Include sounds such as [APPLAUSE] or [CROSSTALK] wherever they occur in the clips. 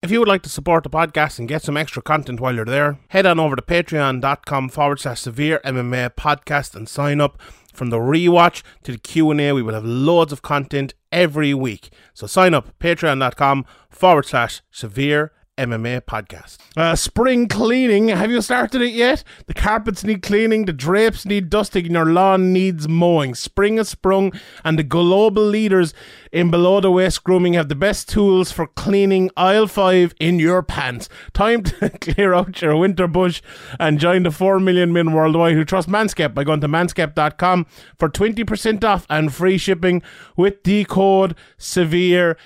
If you would like to support the podcast and get some extra content while you're there, head on over to patreon.com forward slash severe MMA podcast and sign up. From the rewatch to the Q&A, we will have loads of content every week. So sign up, patreon.com forward slash severe MMA podcast. Uh, spring cleaning. Have you started it yet? The carpets need cleaning, the drapes need dusting, and your lawn needs mowing. Spring has sprung, and the global leaders in below the waist grooming have the best tools for cleaning aisle 5 in your pants. Time to [LAUGHS] clear out your winter bush and join the 4 million men worldwide who trust Manscaped by going to manscaped.com for 20% off and free shipping with the code SEVERE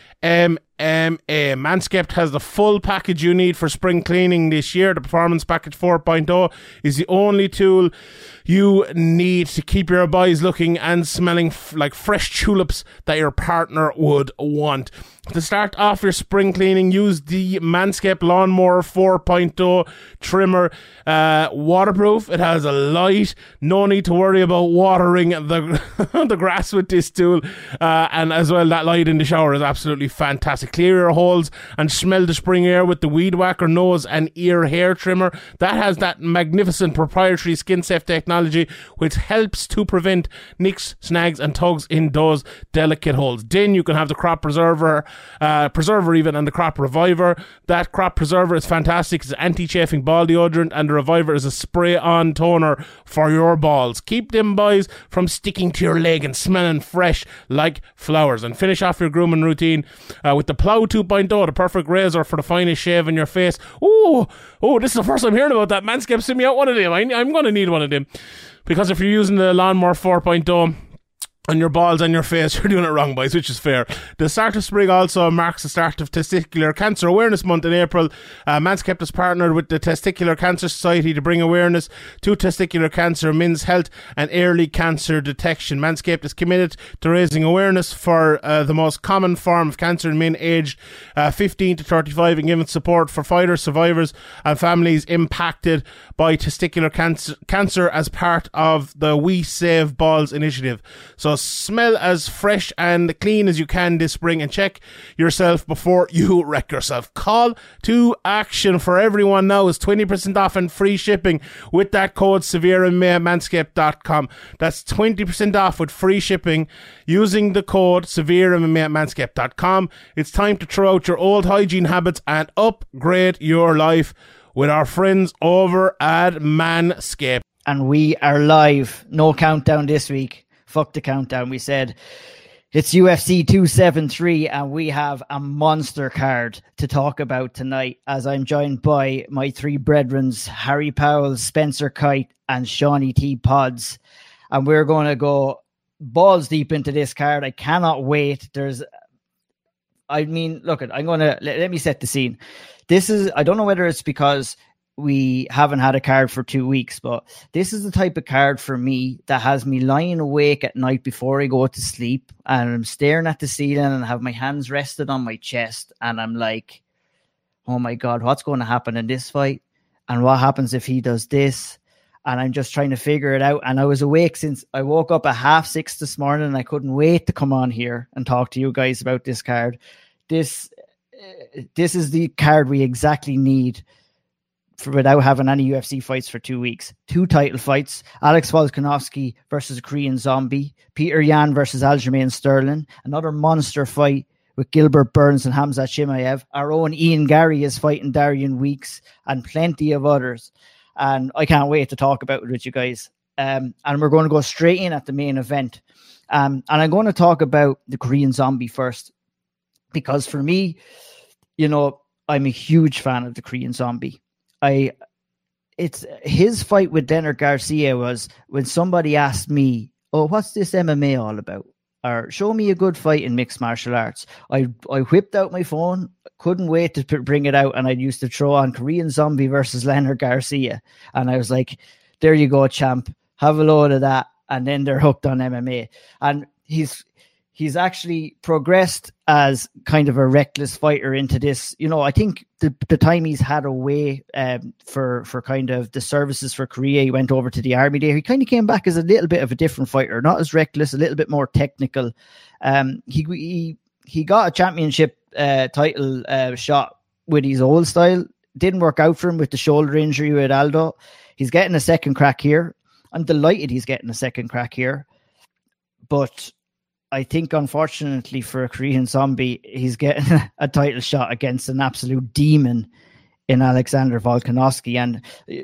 M MA. Manscaped has the full package you need for spring cleaning this year. The Performance Package 4.0 is the only tool you need to keep your boys looking and smelling f- like fresh tulips that your partner would want. To start off your spring cleaning, use the Manscaped Lawnmower 4.0 trimmer. Uh, waterproof. It has a light. No need to worry about watering the [LAUGHS] the grass with this tool. Uh, and as well, that light in the shower is absolutely fantastic. Clear your holes and smell the spring air with the Weed Whacker nose and ear hair trimmer. That has that magnificent proprietary skin safe technology which helps to prevent nicks, snags, and tugs in those delicate holes. Then you can have the crop preserver uh, preserver even and the crop reviver. That crop preserver is fantastic. It's anti-chafing ball deodorant and the reviver is a spray-on toner for your balls. Keep them boys from sticking to your leg and smelling fresh like flowers. And finish off your grooming routine uh, with the Plow 2.0, the perfect razor for the finest shave in your face. Oh, oh, this is the first I'm hearing about that. Manscaped sent me out one of them. I, I'm going to need one of them because if you're using the Lawnmower 4.0 on your balls and your face, [LAUGHS] you're doing it wrong, boys, which is fair. The start of spring also marks the start of Testicular Cancer Awareness Month in April. Uh, Manscaped has partnered with the Testicular Cancer Society to bring awareness to testicular cancer, men's health, and early cancer detection. Manscaped is committed to raising awareness for uh, the most common form of cancer in men aged uh, 15 to 35 and giving support for fighters, survivors, and families impacted by testicular cancer, cancer as part of the We Save Balls initiative. So smell as fresh and clean as you can this spring and check yourself before you [LAUGHS] wreck yourself. Call to action for everyone now is 20% off and free shipping with that code severe at manscaped.com. That's 20% off with free shipping using the code severe at manscaped.com. It's time to throw out your old hygiene habits and upgrade your life with our friends over at Manscaped. And we are live. No countdown this week fuck the countdown. We said it's UFC 273, and we have a monster card to talk about tonight as I'm joined by my three brethrens, Harry Powell, Spencer Kyte, and Shawnee T. Pods. And we're going to go balls deep into this card. I cannot wait. There's, I mean, look, I'm going to let, let me set the scene. This is, I don't know whether it's because we haven't had a card for two weeks, but this is the type of card for me that has me lying awake at night before I go to sleep and I'm staring at the ceiling and have my hands rested on my chest and I'm like, oh my God, what's going to happen in this fight? And what happens if he does this? And I'm just trying to figure it out. And I was awake since I woke up at half six this morning and I couldn't wait to come on here and talk to you guys about this card. This, uh, this is the card we exactly need for, without having any UFC fights for two weeks. Two title fights: Alex Volkanovski versus Korean Zombie, Peter Yan versus Aljamain Sterling. Another monster fight with Gilbert Burns and Hamza Chimaev. Our own Ian Garry is fighting Darian Weeks, and plenty of others. And I can't wait to talk about it with you guys. Um, and we're going to go straight in at the main event. Um, and I'm going to talk about the Korean Zombie first, because for me, you know, I'm a huge fan of the Korean Zombie. I it's his fight with Leonard Garcia was when somebody asked me, "Oh, what's this MMA all about?" Or show me a good fight in mixed martial arts. I I whipped out my phone, couldn't wait to bring it out, and I used to throw on Korean Zombie versus Leonard Garcia, and I was like, "There you go, champ. Have a load of that." And then they're hooked on MMA, and he's he's actually progressed as kind of a reckless fighter into this. You know, I think the, the time he's had away um, for for kind of the services for Korea, he went over to the army there. He kind of came back as a little bit of a different fighter, not as reckless, a little bit more technical. Um, he he he got a championship uh, title uh, shot with his old style. Didn't work out for him with the shoulder injury with Aldo. He's getting a second crack here. I'm delighted he's getting a second crack here. But I think, unfortunately for a Korean zombie, he's getting [LAUGHS] a title shot against an absolute demon in Alexander Volkanovski. And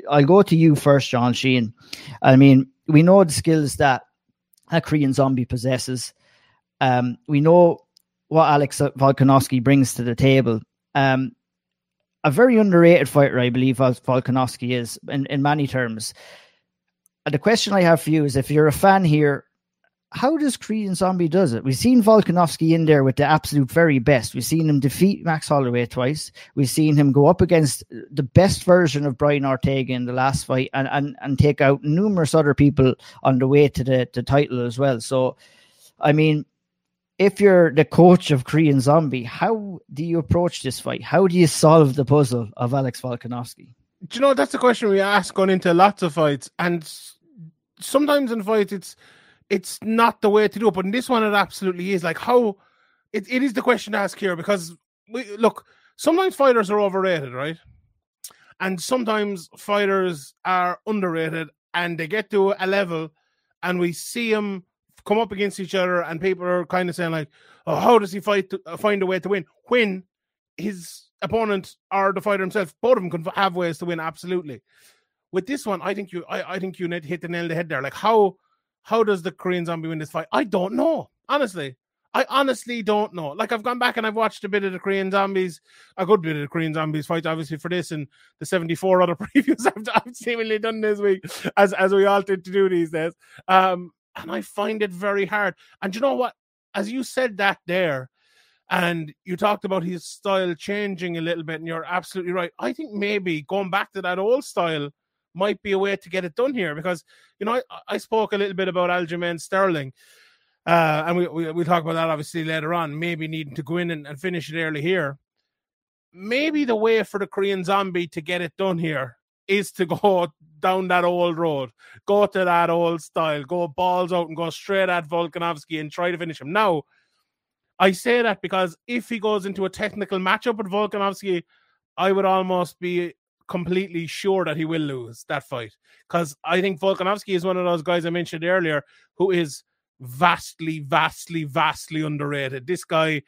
I'll go to you first, John Sheen. I mean, we know the skills that a Korean zombie possesses. Um, we know what Alex Volkanovski brings to the table. Um, a very underrated fighter, I believe, Volkanovski is in, in many terms. And the question I have for you is if you're a fan here, how does Korean Zombie does it? We've seen Volkanovski in there with the absolute very best. We've seen him defeat Max Holloway twice. We've seen him go up against the best version of Brian Ortega in the last fight and, and, and take out numerous other people on the way to the, the title as well. So, I mean, if you're the coach of Korean Zombie, how do you approach this fight? How do you solve the puzzle of Alex Volkanovski? Do you know that's the question we ask going into lots of fights, and sometimes in fights it's it's not the way to do it, but in this one it absolutely is. Like how it, it is the question to ask here because we look sometimes fighters are overrated, right? And sometimes fighters are underrated, and they get to a level, and we see them come up against each other, and people are kind of saying like, "Oh, how does he fight to, uh, find a way to win?" When his opponent or the fighter himself, both of them can have ways to win. Absolutely. With this one, I think you, I, I think you hit the nail on the head there. Like how, how does the Korean Zombie win this fight? I don't know. Honestly, I honestly don't know. Like I've gone back and I've watched a bit of the Korean Zombies, a good bit of the Korean Zombies fight, obviously for this and the seventy-four other [LAUGHS] previews I've, I've seemingly done this week, as as we all tend to do these days. Um, and I find it very hard. And you know what? As you said that there, and you talked about his style changing a little bit, and you're absolutely right. I think maybe going back to that old style might be a way to get it done here because you know I, I spoke a little bit about Aljamain Sterling. Uh, and we, we we'll talk about that obviously later on. Maybe needing to go in and, and finish it early here. Maybe the way for the Korean Zombie to get it done here is to [LAUGHS] go down that old road, go to that old style, go balls out and go straight at Volkanovski and try to finish him. Now, I say that because if he goes into a technical matchup with Volkanovski, I would almost be completely sure that he will lose that fight because I think Volkanovski is one of those guys I mentioned earlier who is vastly, vastly, vastly underrated. This guy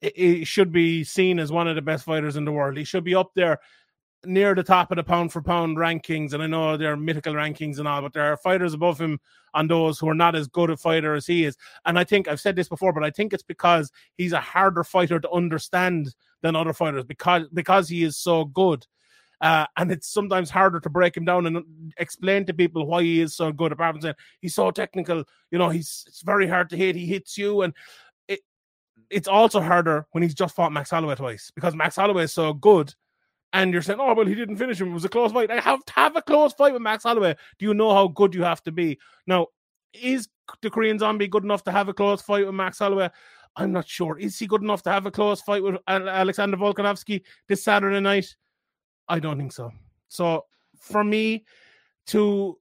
he should be seen as one of the best fighters in the world. He should be up there near the top of the pound for pound rankings, and I know there are mythical rankings and all, but there are fighters above him on those who are not as good a fighter as he is. And I think I've said this before, but I think it's because he's a harder fighter to understand than other fighters because because he is so good. Uh, and it's sometimes harder to break him down and explain to people why he is so good. Apart from saying he's so technical, you know, he's it's very hard to hit. He hits you, and it it's also harder when he's just fought Max Holloway twice because Max Holloway is so good and you're saying, oh, well, he didn't finish him. It was a close fight. I have to have a close fight with Max Holloway. Do you know how good you have to be? Now, is the Korean Zombie good enough to have a close fight with Max Holloway? I'm not sure. Is he good enough to have a close fight with Alexander Volkanovski this Saturday night? I don't think so. So for me, to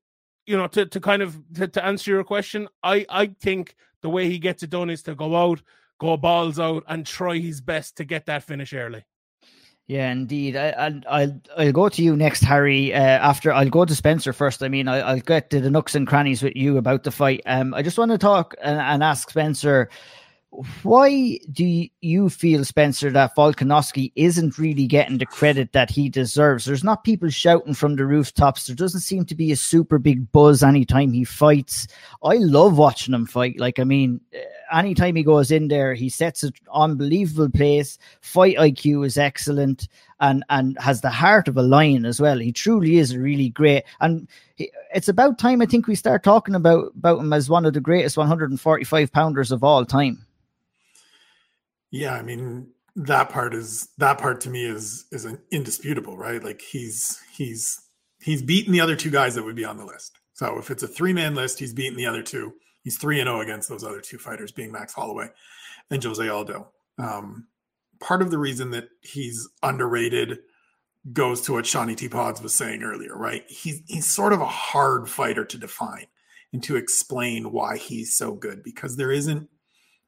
you know, to, to kind of to, to answer your question, I I think the way he gets it done is to go out, go balls out, and try his best to get that finish early. Yeah, indeed. I, I, will I'll go to you next, Harry. Uh, after I'll go to Spencer first. I mean, I, will get to the nooks and crannies with you about the fight. Um, I just want to talk and, and ask Spencer why do you feel, Spencer, that Volkanovski isn't really getting the credit that he deserves? There's not people shouting from the rooftops. There doesn't seem to be a super big buzz anytime he fights. I love watching him fight. Like, I mean, eh, anytime he goes in there, he sets an unbelievable pace. Fight IQ is excellent and and has the heart of a lion as well. He truly is really great, and it's about time I think we start talking about about him as one of the greatest 145 pounders of all time. Yeah, I mean that part is that part to me is is indisputable, right? Like he's he's he's beaten the other two guys that would be on the list. So if it's a three man list, he's beaten the other two. He's three and zero oh against those other two fighters, being Max Holloway and Jose Aldo. Um, part of the reason that he's underrated goes to what Shawnee T. Pods was saying earlier, right? He's he's sort of a hard fighter to define and to explain why he's so good because there isn't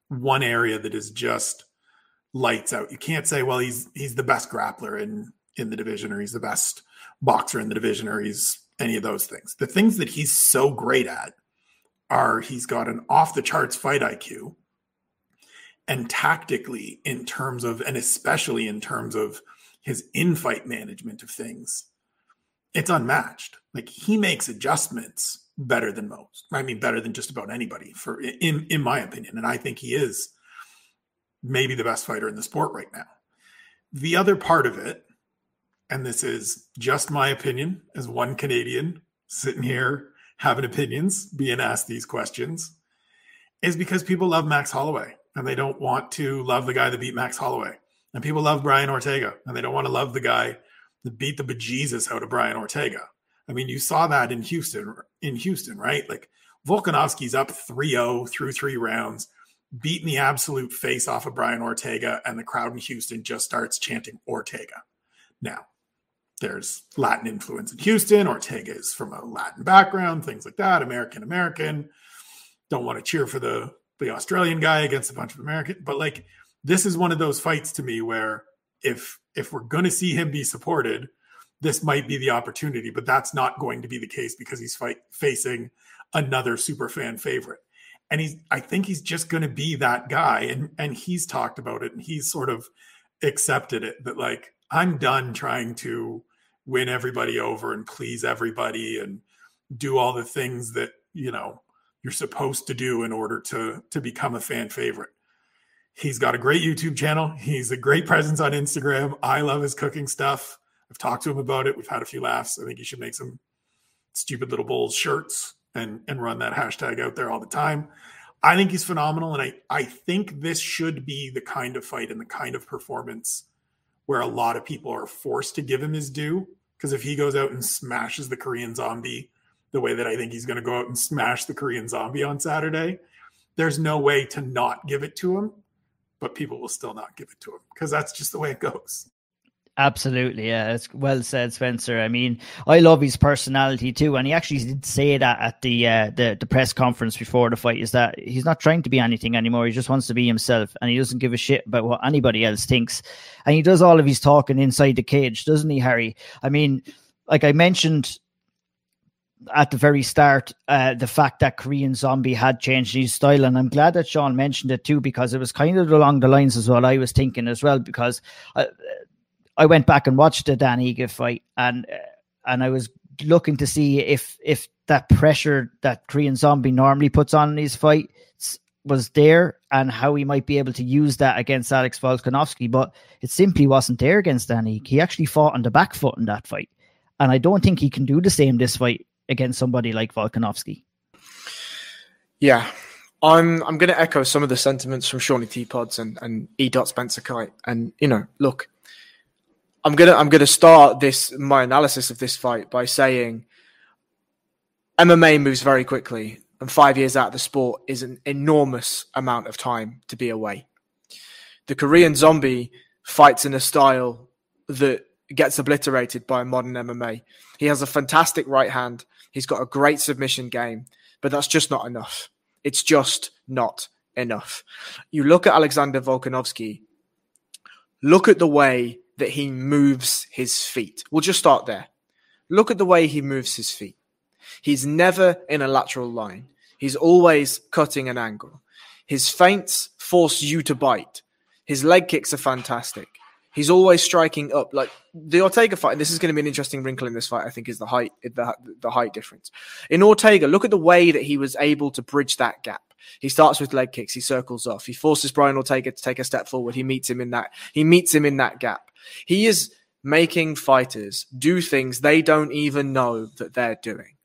one area that is just lights out. You can't say, well, he's he's the best grappler in in the division, or he's the best boxer in the division, or he's any of those things. The things that he's so great at are he's got an off the charts fight IQ and tactically in terms of and especially in terms of his in-fight management of things it's unmatched like he makes adjustments better than most i mean better than just about anybody for in in my opinion and i think he is maybe the best fighter in the sport right now the other part of it and this is just my opinion as one canadian sitting here having opinions being asked these questions is because people love max holloway and they don't want to love the guy that beat Max Holloway. And people love Brian Ortega and they don't want to love the guy that beat the bejesus out of Brian Ortega. I mean, you saw that in Houston, in Houston, right? Like Volkanovski's up 3-0 through three rounds, beating the absolute face off of Brian Ortega, and the crowd in Houston just starts chanting Ortega. Now, there's Latin influence in Houston. Ortega is from a Latin background, things like that, American American. Don't want to cheer for the the Australian guy against a bunch of American. But like this is one of those fights to me where if if we're going to see him be supported, this might be the opportunity. But that's not going to be the case because he's fight facing another super fan favorite. And he's I think he's just going to be that guy. And and he's talked about it and he's sort of accepted it that like I'm done trying to win everybody over and please everybody and do all the things that you know you're supposed to do in order to to become a fan favorite. He's got a great YouTube channel. He's a great presence on Instagram. I love his cooking stuff. I've talked to him about it. We've had a few laughs. I think he should make some stupid little bowls shirts and and run that hashtag out there all the time. I think he's phenomenal, and I I think this should be the kind of fight and the kind of performance where a lot of people are forced to give him his due. Because if he goes out and smashes the Korean Zombie the way that I think he's going to go out and smash the Korean zombie on Saturday, there's no way to not give it to him, but people will still not give it to him because that's just the way it goes. Absolutely, yeah, it's well said, Spencer. I mean, I love his personality too, and he actually did say that at the uh, the the press conference before the fight. Is that he's not trying to be anything anymore. He just wants to be himself, and he doesn't give a shit about what anybody else thinks. And he does all of his talking inside the cage, doesn't he, Harry? I mean, like I mentioned at the very start uh, the fact that Korean Zombie had changed his style, and I'm glad that Sean mentioned it too because it was kind of along the lines as what I was thinking as well. Because I, I went back and watched the Dan Ige fight, and and I was looking to see if if that pressure that Korean Zombie normally puts on in his fights was there and how he might be able to use that against Alex Volkanovski, but it simply wasn't there against Danny. He actually fought on the back foot in that fight. And I don't think he can do the same this fight against somebody like Volkanovski. Yeah, I'm I'm going to echo some of the sentiments from Shawnee T. Pods and and E. Spencer Kyte. And you know, look, I'm gonna I'm gonna start this my analysis of this fight by saying MMA moves very quickly, and five years out of the sport is an enormous amount of time to be away. The Korean Zombie fights in a style that gets obliterated by modern MMA. He has a fantastic right hand. He's got a great submission game, but that's just not enough. It's just not enough. You look at Alexander Volkanovski, look at the way that he moves his feet. We'll just start there. Look at the way he moves his feet. He's never in a lateral line. He's always cutting an angle. His feints force you to bite. His leg kicks are fantastic. He's always striking up. Like the Ortega fight, this is going to be an interesting wrinkle in this fight. I think is the height, the, the height difference. In Ortega, look at the way that he was able to bridge that gap. He starts with leg kicks. He circles off. He forces Brian Ortega to take a step forward. He meets him in that. He meets him in that gap. He is making fighters do things they don't even know that they're doing.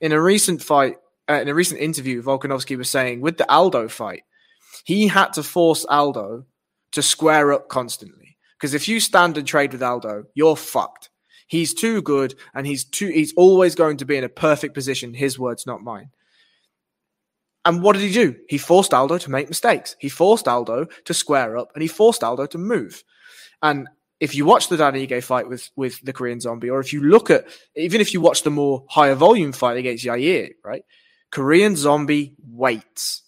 In a recent fight, uh, in a recent interview, Volkanovski was saying with the Aldo fight, he had to force Aldo to square up constantly because if you stand and trade with Aldo, you're fucked. He's too good and he's too he's always going to be in a perfect position. His words, not mine. And what did he do? He forced Aldo to make mistakes. He forced Aldo to square up and he forced Aldo to move. And if you watch the Dan Ige fight with, with the Korean zombie, or if you look at, even if you watch the more higher volume fight against Yair, right? Korean zombie waits.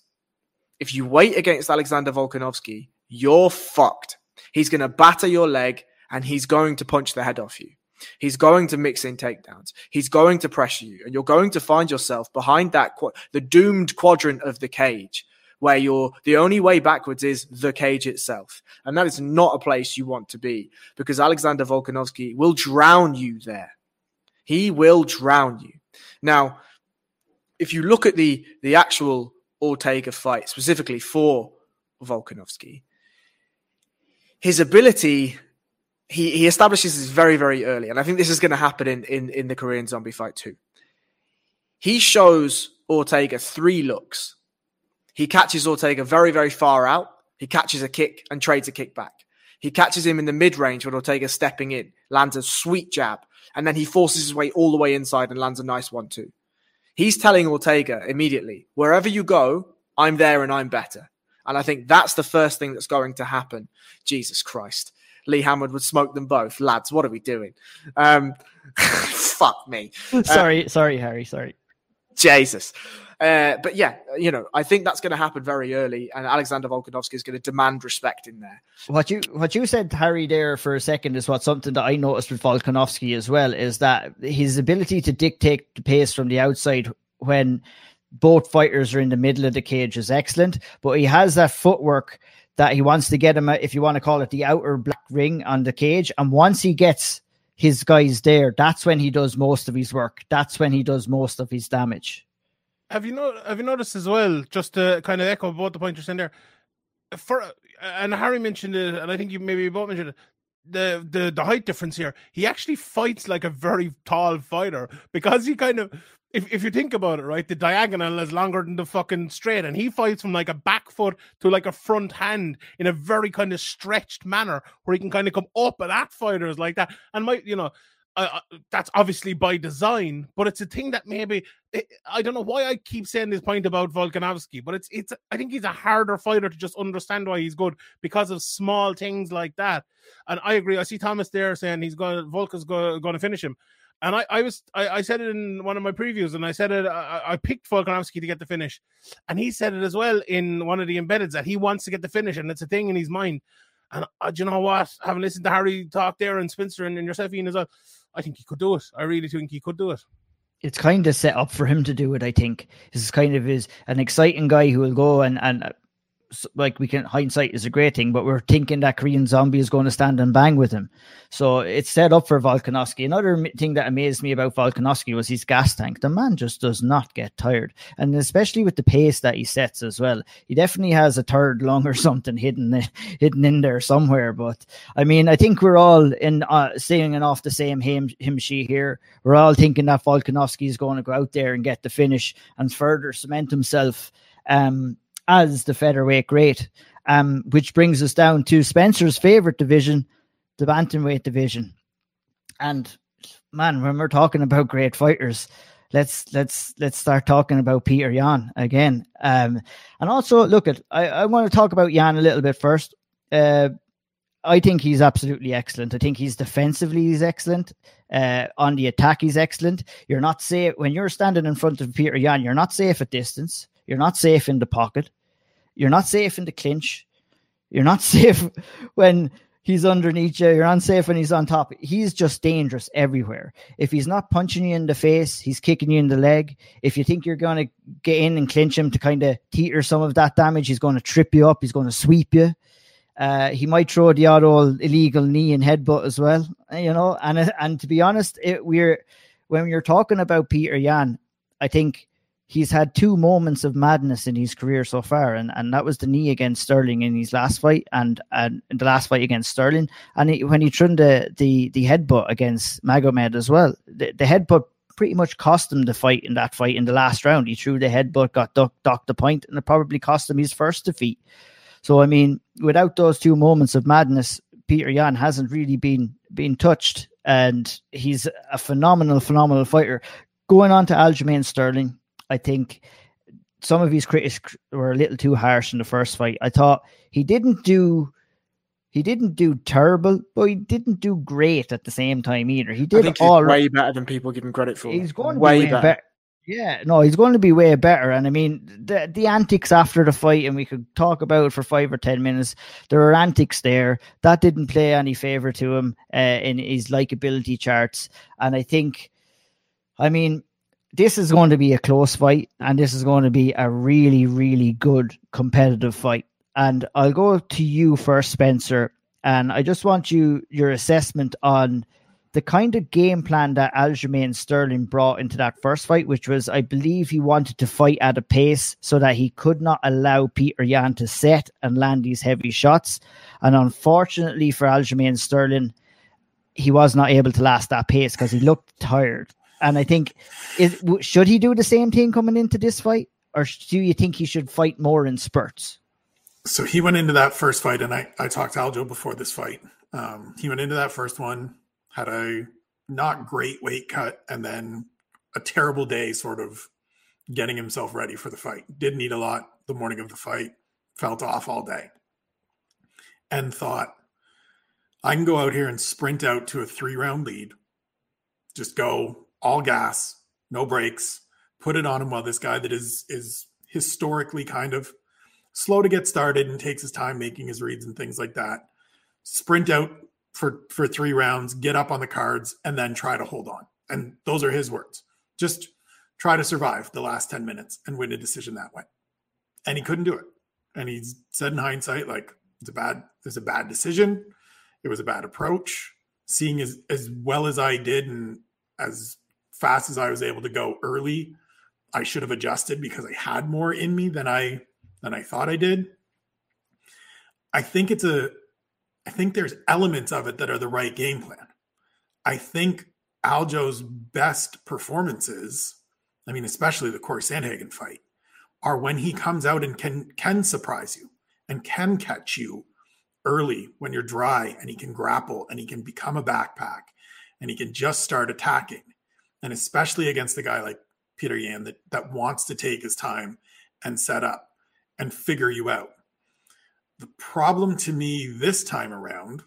If you wait against Alexander Volkanovski, you're fucked. He's going to batter your leg and he's going to punch the head off you. He's going to mix in takedowns. He's going to pressure you, and you're going to find yourself behind that the doomed quadrant of the cage, where you're the only way backwards is the cage itself, and that is not a place you want to be because Alexander Volkanovski will drown you there. He will drown you. Now, if you look at the the actual Ortega fight specifically for Volkanovski, his ability he he establishes this very very early, and I think this is going to happen in in in the Korean Zombie fight too. He shows Ortega three looks. He catches Ortega very very far out. He catches a kick and trades a kick back. He catches him in the mid range when Ortega's stepping in, lands a sweet jab, and then he forces his way all the way inside and lands a nice one too. He's telling Ortega immediately, wherever you go, I'm there and I'm better. And I think that's the first thing that's going to happen. Jesus Christ. Lee Hammond would smoke them both. Lads, what are we doing? Um, [LAUGHS] fuck me. [LAUGHS] sorry, uh, sorry, Harry. Sorry. Jesus. Uh, but yeah, you know, I think that's going to happen very early, and Alexander Volkanovski is going to demand respect in there. What you what you said, Harry, there for a second is what something that I noticed with Volkanovski as well is that his ability to dictate the pace from the outside when both fighters are in the middle of the cage is excellent, but he has that footwork that he wants to get him, if you want to call it the outer black ring on the cage. And once he gets his guys there, that's when he does most of his work. That's when he does most of his damage. Have you know? Have you noticed as well? Just to kind of echo both the points you're saying there. For and Harry mentioned it, and I think you maybe both mentioned it. The the the height difference here. He actually fights like a very tall fighter because he kind of if, if you think about it, right, the diagonal is longer than the fucking straight, and he fights from like a back foot to like a front hand in a very kind of stretched manner where he can kind of come up at that fighters like that. And my, you know, uh, that's obviously by design, but it's a thing that maybe it, I don't know why I keep saying this point about Volkanovski, but it's it's I think he's a harder fighter to just understand why he's good because of small things like that. And I agree. I see Thomas there saying he's going Volka's going to finish him. And I, I was, I, I, said it in one of my previews, and I said it. I, I, picked Volkanovski to get the finish, and he said it as well in one of the embeds that he wants to get the finish, and it's a thing in his mind. And uh, do you know what? Having listened to Harry talk there and Spencer and, and yourself, Ian, as well, I think he could do it. I really think he could do it. It's kind of set up for him to do it. I think this is kind of is an exciting guy who will go and and like we can hindsight is a great thing, but we're thinking that Korean Zombie is going to stand and bang with him. So it's set up for Volkanovski. Another thing that amazed me about Volkanovski was his gas tank. The man just does not get tired, and especially with the pace that he sets as well. He definitely has a third lung or [LAUGHS] something hidden hidden in there somewhere. But I mean, I think we're all in uh, singing off the same hymn, hymn sheet here. We're all thinking that Volkanovski is going to go out there and get the finish and further cement himself. Um, as the featherweight great. Um, which brings us down to Spencer's favorite division, the bantamweight division. And man, when we're talking about great fighters, let's let's let's start talking about Peter Yan again. Um, and also look at I, I want to talk about Yan a little bit first. Uh, I think he's absolutely excellent. I think he's defensively he's excellent. Uh, on the attack, he's excellent. You're not safe when you're standing in front of Peter Yan. You're not safe at distance. You're not safe in the pocket. You're not safe in the clinch. You're not [LAUGHS] safe when he's underneath you. You're unsafe when he's on top. He's just dangerous everywhere. If he's not punching you in the face, he's kicking you in the leg. If you think you're going to get in and clinch him to kind of teeter some of that damage, he's going to trip you up. He's going to sweep you. Uh, he might throw the odd old illegal knee and headbutt as well, you know. And and to be honest, it, we're when you're talking about Peter Yan, I think he's had two moments of madness in his career so far, and, and that was the knee against Sterling in his last fight, and and the last fight against Sterling, and he, when he turned the the the headbutt against Magomed as well. The, the headbutt pretty much cost him the fight in that fight in the last round. He threw the headbutt, got docked the point, and it probably cost him his first defeat. So I mean, without those two moments of madness, Peter Yan hasn't really been been touched, and he's a phenomenal, phenomenal fighter. Going on to Aljamain Sterling, I think some of his critics were a little too harsh in the first fight. I thought he didn't do he didn't do terrible, but he didn't do great at the same time either. He did all way better than people give him credit for. He's going way, way better. Yeah, no, he's going to be way better. And I mean, the the antics after the fight, and we could talk about it for five or ten minutes. There are antics there that didn't play any favor to him uh, in his likability charts. And I think, I mean, this is going to be a close fight, and this is going to be a really, really good competitive fight. And I'll go to you first, Spencer. And I just want you your assessment on the kind of game plan that Aljamain Sterling brought into that first fight, which was, I believe, he wanted to fight at a pace so that he could not allow Peter Yan to set and land these heavy shots. And unfortunately for Aljamain Sterling, he was not able to last that pace because he looked tired. And I think, is, should he do the same thing coming into this fight, or do you think he should fight more in spurts? So he went into that first fight, and I, I talked to Aljo before this fight. Um, he went into that first one had a not great weight cut and then a terrible day sort of getting himself ready for the fight. Didn't eat a lot the morning of the fight, felt off all day. And thought, I can go out here and sprint out to a three round lead. Just go all gas, no brakes, put it on him while this guy that is is historically kind of slow to get started and takes his time making his reads and things like that. Sprint out for for three rounds, get up on the cards, and then try to hold on. And those are his words. Just try to survive the last 10 minutes and win a decision that way. And he couldn't do it. And he said in hindsight, like it's a bad, it's a bad decision. It was a bad approach. Seeing as as well as I did and as fast as I was able to go early, I should have adjusted because I had more in me than I than I thought I did. I think it's a I think there's elements of it that are the right game plan. I think Aljo's best performances, I mean, especially the Cory Sandhagen fight, are when he comes out and can can surprise you and can catch you early when you're dry and he can grapple and he can become a backpack and he can just start attacking. And especially against a guy like Peter Yan that, that wants to take his time and set up and figure you out. The problem to me this time around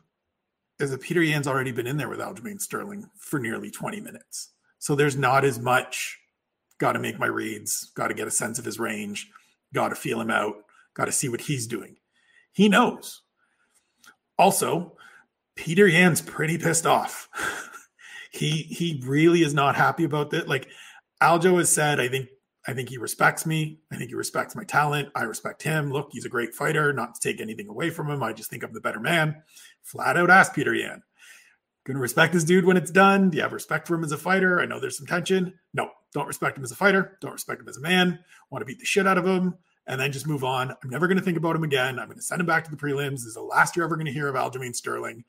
is that Peter Yan's already been in there with Aljamain Sterling for nearly 20 minutes. So there's not as much got to make my reads, got to get a sense of his range, got to feel him out, got to see what he's doing. He knows. Also, Peter Yan's pretty pissed off. [LAUGHS] he he really is not happy about that. Like Aljo has said, I think I think he respects me. I think he respects my talent. I respect him. Look, he's a great fighter. Not to take anything away from him. I just think I'm the better man. Flat out ask Peter Yan. Gonna respect this dude when it's done. Do you have respect for him as a fighter? I know there's some tension. No, don't respect him as a fighter. Don't respect him as a man. Want to beat the shit out of him and then just move on. I'm never to think about him again. I'm to send him back to the prelims. This is the last you're ever to hear of Aljamain Sterling.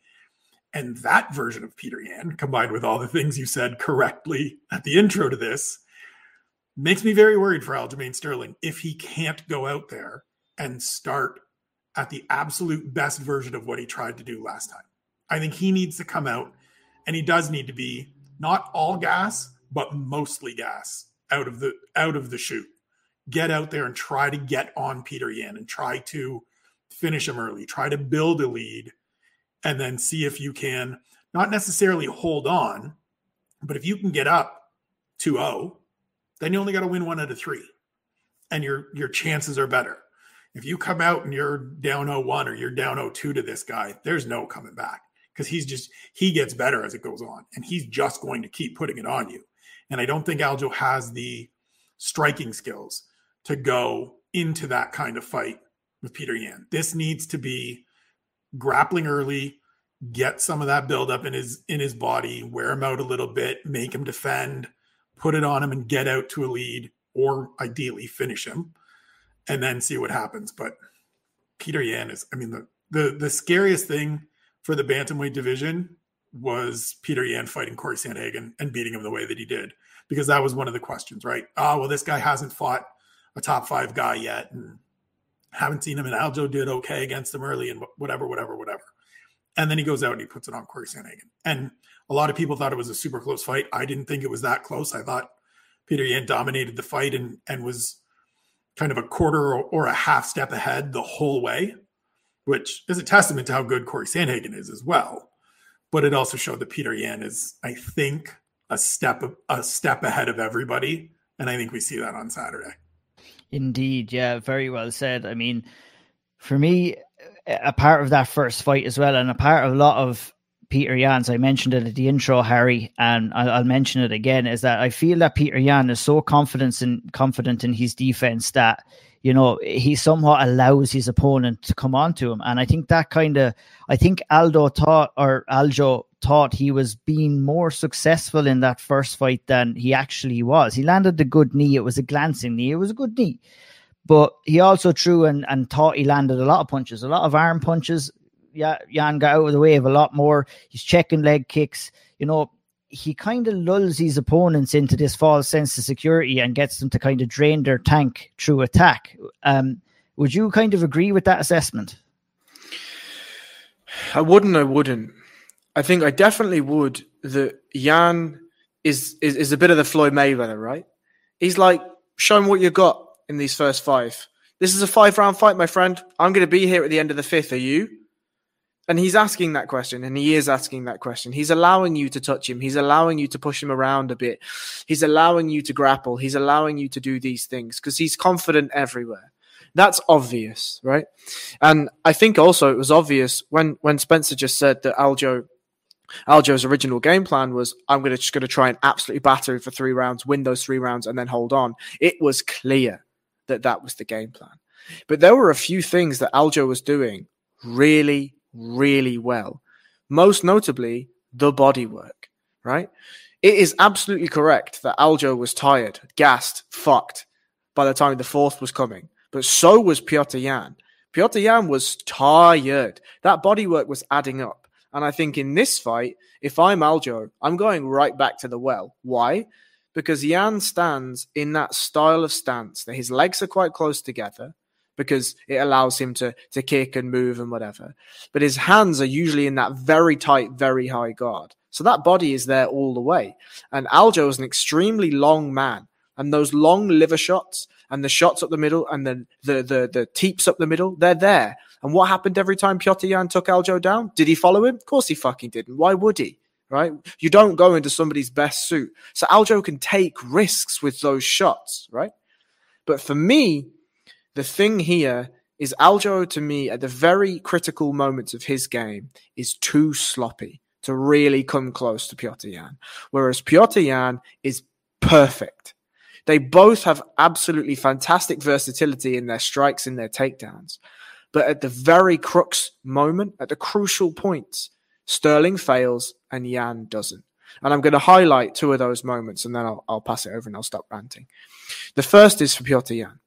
And that version of Peter Yan, combined with all the things you said correctly at the intro to this, makes me very worried for Aljamain Sterling if he can't go out there and start at the absolute best version of what he tried to do last time. I think he needs to come out and he does need to be not all gas, but mostly gas out of the out of the chute. Get out there and try to get on Peter Yan and try to finish him early. Try to build a lead and then see if you can not necessarily hold on, but if you can get up 2-0 then you only got to win one out of three, and your your chances are better. If you come out and you're down 0-1 or you're down 0-2 to this guy, there's no coming back because he's just he gets better as it goes on, and he's just going to keep putting it on you. And I don't think Aljo has the striking skills to go into that kind of fight with Peter Yan. This needs to be grappling early, get some of that buildup in his in his body, wear him out a little bit, make him defend, put it on him and get out to a lead or ideally finish him and then see what happens. But Peter Yan is, I mean, the, the, the scariest thing for the bantamweight division was Peter Yan fighting Cory Sandhagen and beating him the way that he did, because that was one of the questions, right? Oh, well, this guy hasn't fought a top five guy yet and haven't seen him. And Aljo did okay against him early and whatever, whatever, whatever. And then he goes out and he puts it on Cory Sandhagen. And a lot of people thought it was a super close fight. I didn't think it was that close. I thought Peter Yan dominated the fight and and was kind of a quarter or, or a half step ahead the whole way, which is a testament to how good Cory Sandhagen is as well. But it also showed that Peter Yan is, I think, a step a step ahead of everybody And I think we see that on Saturday. Indeed, yeah, very well said. I mean, for me, a part of that first fight as well, and a part of a lot of Peter Yan's, I mentioned it at the intro, Harry, and I'll, I'll, mention it again, is that I feel that Peter Yan is so confident in confident in his defense that you know he somewhat allows his opponent to come onto him, and I think that kind of, I think Aldo thought or Aljo thought he was being more successful in that first fight than he actually was. He landed the good knee; it was a glancing knee, it was a good knee. But he also threw and, and thought he landed a lot of punches, a lot of arm punches, yeah, Yan got out of the way of a lot more. He's checking leg kicks. You know, he kind of lulls his opponents into this false sense of security and gets them to kind of drain their tank through attack. Um, would you kind of agree with that assessment? I wouldn't. I wouldn't. I think I definitely would. That Yan is, is is a bit of the Floyd Mayweather, right? He's like, show him what you got in these first five. This is a five round fight, my friend. I'm going to be here at the end of the fifth. Are you? And he's asking that question, and he is asking that question. He's allowing you to touch him. He's allowing you to push him around a bit. He's allowing you to grapple. He's allowing you to do these things because he's confident everywhere. That's obvious, right? And I think also it was obvious when when Spencer just said that Aljo Aljo's original game plan was I'm gonna just gonna try and absolutely batter him for three rounds, win those three rounds, and then hold on. It was clear that that was the game plan. But there were a few things that Aljo was doing really, really well. Most notably, the body work, right? It is absolutely correct that Aljo was tired, gassed, fucked by the time the fourth was coming. But so was Piotr Yan. Piotr Yan was tired. That body work was adding up. And I think in this fight, if I'm Aljo, I'm going right back to the well. Why? Because Yan stands in that style of stance that his legs are quite close together because it allows him to to kick and move and whatever. But his hands are usually in that very tight, very high guard. So that body is there all the way. And Aljo is an extremely long man. And those long liver shots and the shots up the middle and the the the, the teeps up the middle, they're there. And what happened every time Piotr Yan took Aljo down? Did he follow him? Of course he fucking didn't. Why would he? Right? You don't go into somebody's best suit. So Aljo can take risks with those shots, right? But for me, the thing here is Aljo to me at the very critical moments of his game is too sloppy to really come close to Piotr Yan. Whereas Piotr Yan is perfect. They both have absolutely fantastic versatility in their strikes, and their takedowns. But at the very crux moment, at the crucial points, Sterling fails and Yan doesn't. And I'm going to highlight two of those moments and then I'll, I'll pass it over and I'll stop ranting. The first is for Piotr Yan.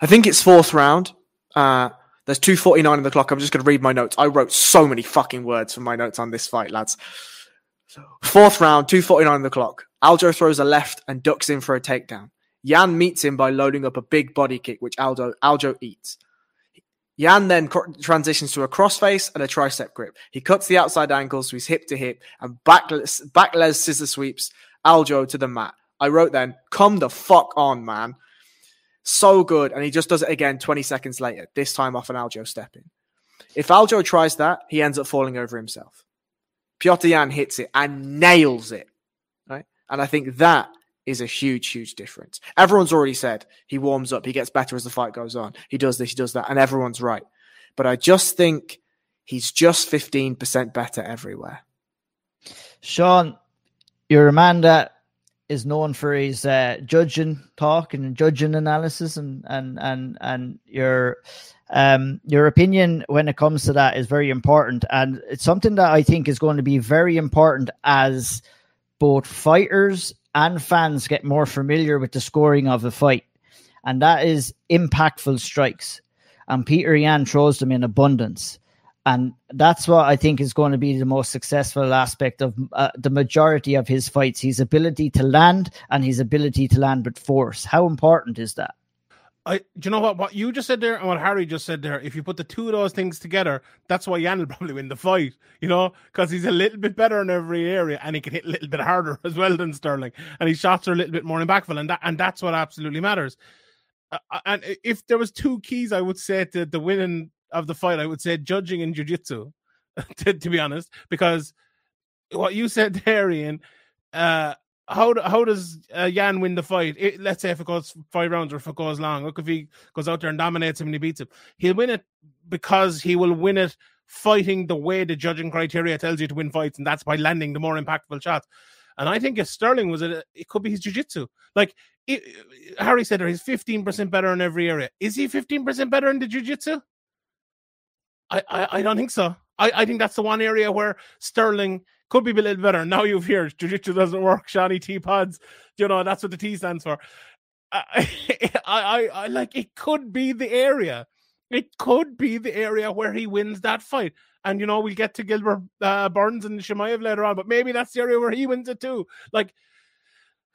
I think it's fourth round. Uh, there's 249 on the clock. I'm just going to read my notes. I wrote so many fucking words for my notes on this fight, lads. Fourth round, 249 on the clock. Aljo throws a left and ducks in for a takedown. Yan meets him by loading up a big body kick, which Aldo, Aljo eats. Yan then cr- transitions to a crossface and a tricep grip. He cuts the outside ankles to his hip to hip and back, back les scissor sweeps Aljo to the mat. I wrote then, come the fuck on, man. So good. And he just does it again 20 seconds later, this time off an Aljo step in. If Aljo tries that, he ends up falling over himself. Piotr hits it and nails it. Right. And I think that is a huge, huge difference. Everyone's already said he warms up, he gets better as the fight goes on. He does this, he does that, and everyone's right. But I just think he's just 15% better everywhere. Sean, you're a man that is known for his uh, judging talk and judging analysis and and and and your um your opinion when it comes to that is very important and it's something that I think is going to be very important as both fighters and fans get more familiar with the scoring of a fight and that is impactful strikes and Peter Yan throws them in abundance and that's what I think is going to be the most successful aspect of uh, the majority of his fights his ability to land and his ability to land with force. How important is that? I, do you know what? What you just said there and what Harry just said there. If you put the two of those things together, that's why Yan will [LAUGHS] probably win the fight. You know, because he's a little bit better in every area and he can hit a little bit harder [LAUGHS] as well than Sterling, and his shots are a little bit more impactful, and that and that's what absolutely matters. Uh, uh and if there was two keys, I would say to the winning of the fight, I would say judging in jiu-jitsu, [LAUGHS] to, to be honest, because what you said there, Ian, uh, how how does uh, Yan win the fight? It, let's say if it goes five rounds or if it goes long. Look if he goes out there and dominates him and he beats him, he'll win it because he will win it fighting the way the judging criteria tells you to win fights, and that's by landing the more impactful shots. And I think if Sterling was it, it could be his jiu-jitsu. Like it, Harry said, he's fifteen percent better in every area. Is he fifteen percent better in the jiu-jitsu? I, I, I don't think so. I, I think that's the one area where Sterling could be a little better. Now you've heard jiu-jitsu doesn't work, Shawnee T pods, you know, that's what the T stands for. [LAUGHS] I, I, I like it could be the area. It could be the area where he wins that fight. And you know, we'll get to Gilbert uh, Burns and Chimaev later on, but maybe that's the area where he wins it too. Like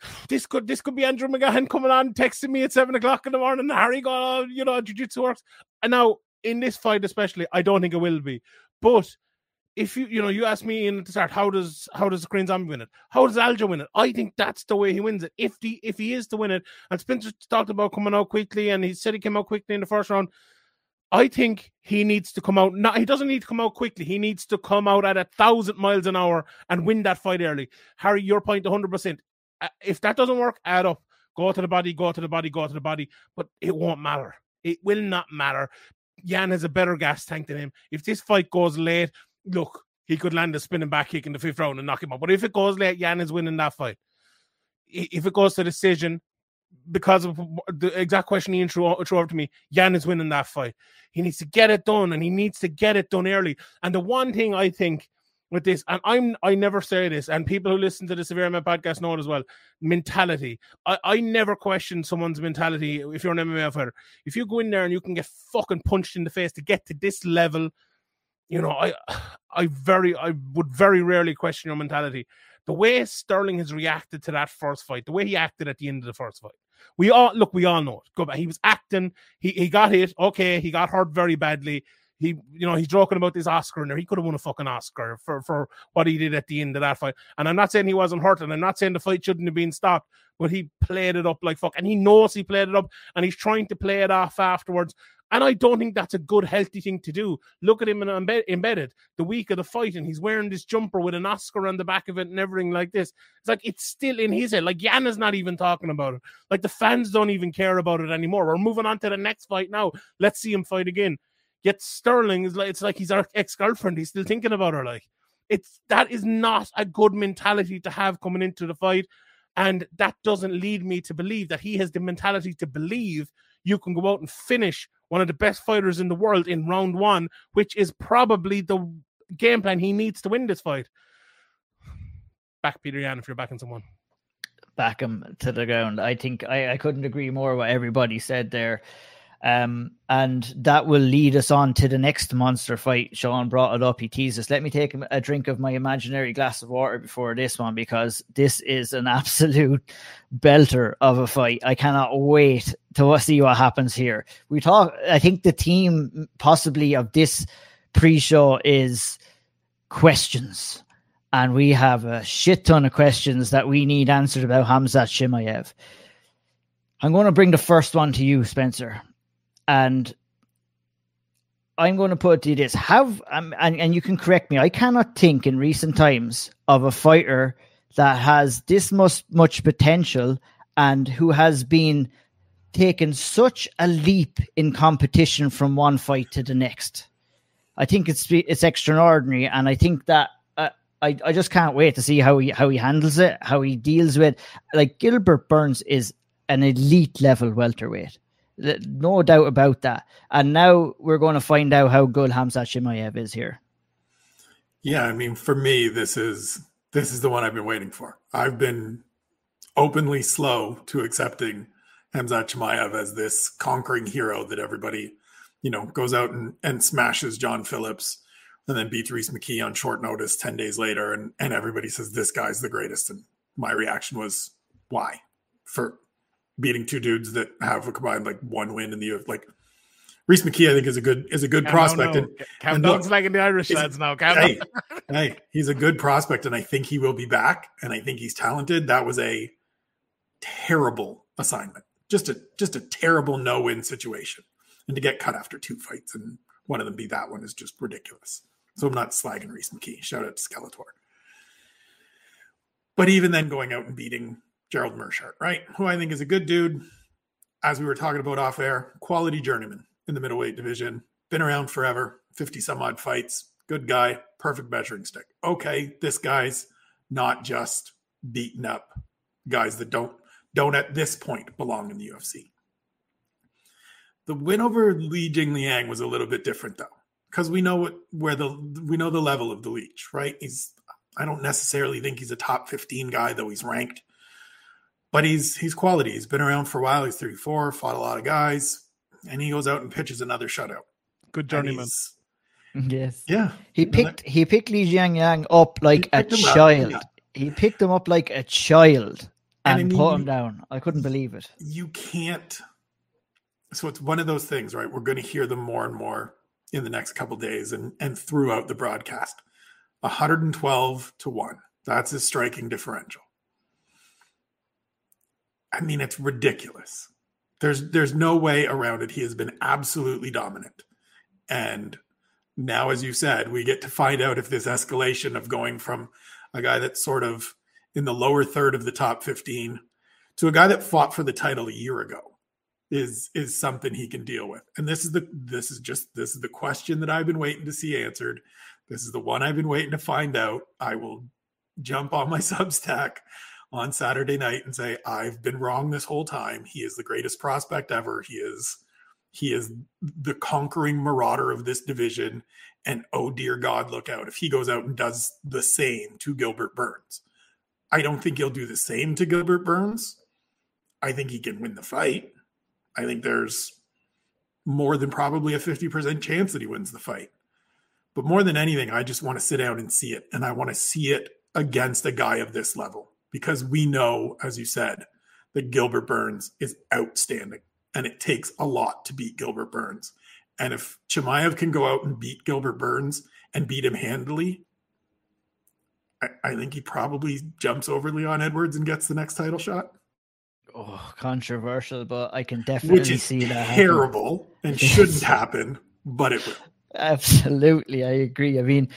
[SIGHS] this could this could be Andrew McGahan coming on texting me at seven o'clock in the morning. Harry got you know jiu-jitsu works. And now in this fight, especially, I don't think it will be. But if you you know you ask me in the start, how does how does the Korean Zombie win it? How does Aljo win it? I think that's the way he wins it. If the if he is to win it, and Spencer talked about coming out quickly, and he said he came out quickly in the first round. I think he needs to come out. Not he doesn't need to come out quickly. He needs to come out at a thousand miles an hour and win that fight early. Harry, your point, one hundred percent. Uh, if that doesn't work, add up. Go to the body. Go to the body. Go to the body. But it won't matter. It will not matter. Yan has a better gas tank than him. If this fight goes late, look, he could land a spinning back kick in the fifth round and knock him out. But if it goes late, Yan is winning that fight. If it goes to decision, because of the exact question he threw, threw over to me, Yan is winning that fight. He needs to get it done, and he needs to get it done early. And the one thing I think with this, and I'm I never say this, and people who listen to the Severe MMA podcast know it as well. Mentality. I, I never question someone's mentality if you're an MMA fighter. If you go in there and you can get fucking punched in the face to get to this level, you know, I I very I would very rarely question your mentality. The way Sterling has reacted to that first fight, the way he acted at the end of the first fight. We all look, we all know it. Go back. He was acting, he, he got hit, okay, he got hurt very badly he, you know, he's joking about this Oscar in there. He could have won a fucking Oscar for for what he did at the end of that fight. And I'm not saying he wasn't hurt, and I'm not saying the fight shouldn't have been stopped, but he played it up like fuck, and he knows he played it up, and he's trying to play it off afterwards. And I don't think that's a good, healthy thing to do. Look at him in embedded the week of the fight, and he's wearing this jumper with an Oscar on the back of it and everything like this. It's like it's still in his head. Like Yana's not even talking about it. Like the fans don't even care about it anymore. We're moving on to the next fight now. Let's see him fight again. Yet Sterling is like it's like he's our ex girlfriend. He's still thinking about her. Like it's that is not a good mentality to have coming into the fight, and that doesn't lead me to believe that he has the mentality to believe you can go out and finish one of the best fighters in the world in round one, which is probably the game plan he needs to win this fight. Back Peter Yan if you're backing someone. Back him to the ground. I think I, I couldn't agree more what everybody said there. Um, and that will lead us on to the next monster fight. Sean brought it up. He teased us. Let me take a drink of my imaginary glass of water before this one because this is an [LAUGHS] absolute belter of a fight. I cannot wait to see what happens here. We talk, I think the team possibly of this pre show is questions. And we have a shit ton of questions that we need answered about Hamzat Chimaev. I'm going to bring the first one to you, Spencer and I'm going to put it to you this: Have um, and and you can correct me. I cannot think in recent times of a fighter that has this much much potential and who has been taken such a leap in competition from one fight to the next. I think it's it's extraordinary, and I think that uh, I I just can't wait to see how he how he handles it, how he deals with. Like Gilbert Burns is an elite level welterweight no doubt about that. And now we're going to find out how good Hamzat Chimaev is here. Yeah, I mean, for me, this is this is the one I've been waiting for. I've been openly slow to accepting Hamzat Chimaev as this conquering hero that everybody, you know, goes out and, and smashes John Phillips and then beats Rhys McKee on short notice 10 days later. And, and everybody says, this guy's the greatest. And my reaction was, why? For beating two dudes that have a combined like one win in the year. like Rhys McKee, I think, is a good is a good prospect. And, Countdown's and like in the Irish lads now. Hey, [LAUGHS] hey, he's a good prospect, and I think he will be back. And I think he's talented. That was a terrible assignment. Just a just a terrible no win situation, and to get cut after two fights and one of them be that one is just ridiculous. So I'm not slagging Rhys McKee. Shout out to Skeletor. But even then, going out and beating Gerald Meerschaert, right? Who I think is a good dude, as we were talking about off air, quality journeyman in the middleweight division, been around forever, 50 some odd fights, good guy, perfect measuring stick. Okay, this guy's not just beating up guys that don't don't at this point belong in the UFC. The win over Li Jingliang was a little bit different though, because we know what where the we know the level of the leech, right? He's I don't necessarily think he's a top 15 guy, though he's ranked. But he's he's quality. He's been around for a while. He's 34, fought a lot of guys, and he goes out and pitches another shutout. Good journeyman. Mm-hmm. Yes. Yeah. He picked he picked Li Jingliang up like a child. Up, yeah. He picked him up like a child and, and put him down. I couldn't believe it. You can't. So it's one of those things, right? We're going to hear them more and more in the next couple days and and throughout the broadcast. 112 to 1. That's his striking differential. I mean, it's ridiculous. There's there's no way around it. He has been absolutely dominant. And now, as you said, we get to find out if this escalation of going from a guy that's sort of in the lower third of the top 15 to a guy that fought for the title a year ago is is something he can deal with. And this is the this is just this is the question that I've been waiting to see answered. This is the one I've been waiting to find out. I will jump on my [LAUGHS] Substack on Saturday night and say I've been wrong this whole time. He is the greatest prospect ever. He is he is the conquering marauder of this division and oh dear god look out if he goes out and does the same to Gilbert Burns. I don't think he'll do the same to Gilbert Burns. I think he can win the fight. I think there's more than probably a 50% chance that he wins the fight. But more than anything, I just want to sit down and see it. And I want to see it against a guy of this level because we know, as you said, that Gilbert Burns is outstanding and it takes a lot to beat Gilbert Burns. And if Chimaev can go out and beat Gilbert Burns and beat him handily, I, I think he probably jumps over Leon Edwards and gets the next title shot. Oh, controversial, but I can definitely Which is see that terrible happen. and [LAUGHS] shouldn't happen, but it will. Absolutely, I agree. I mean,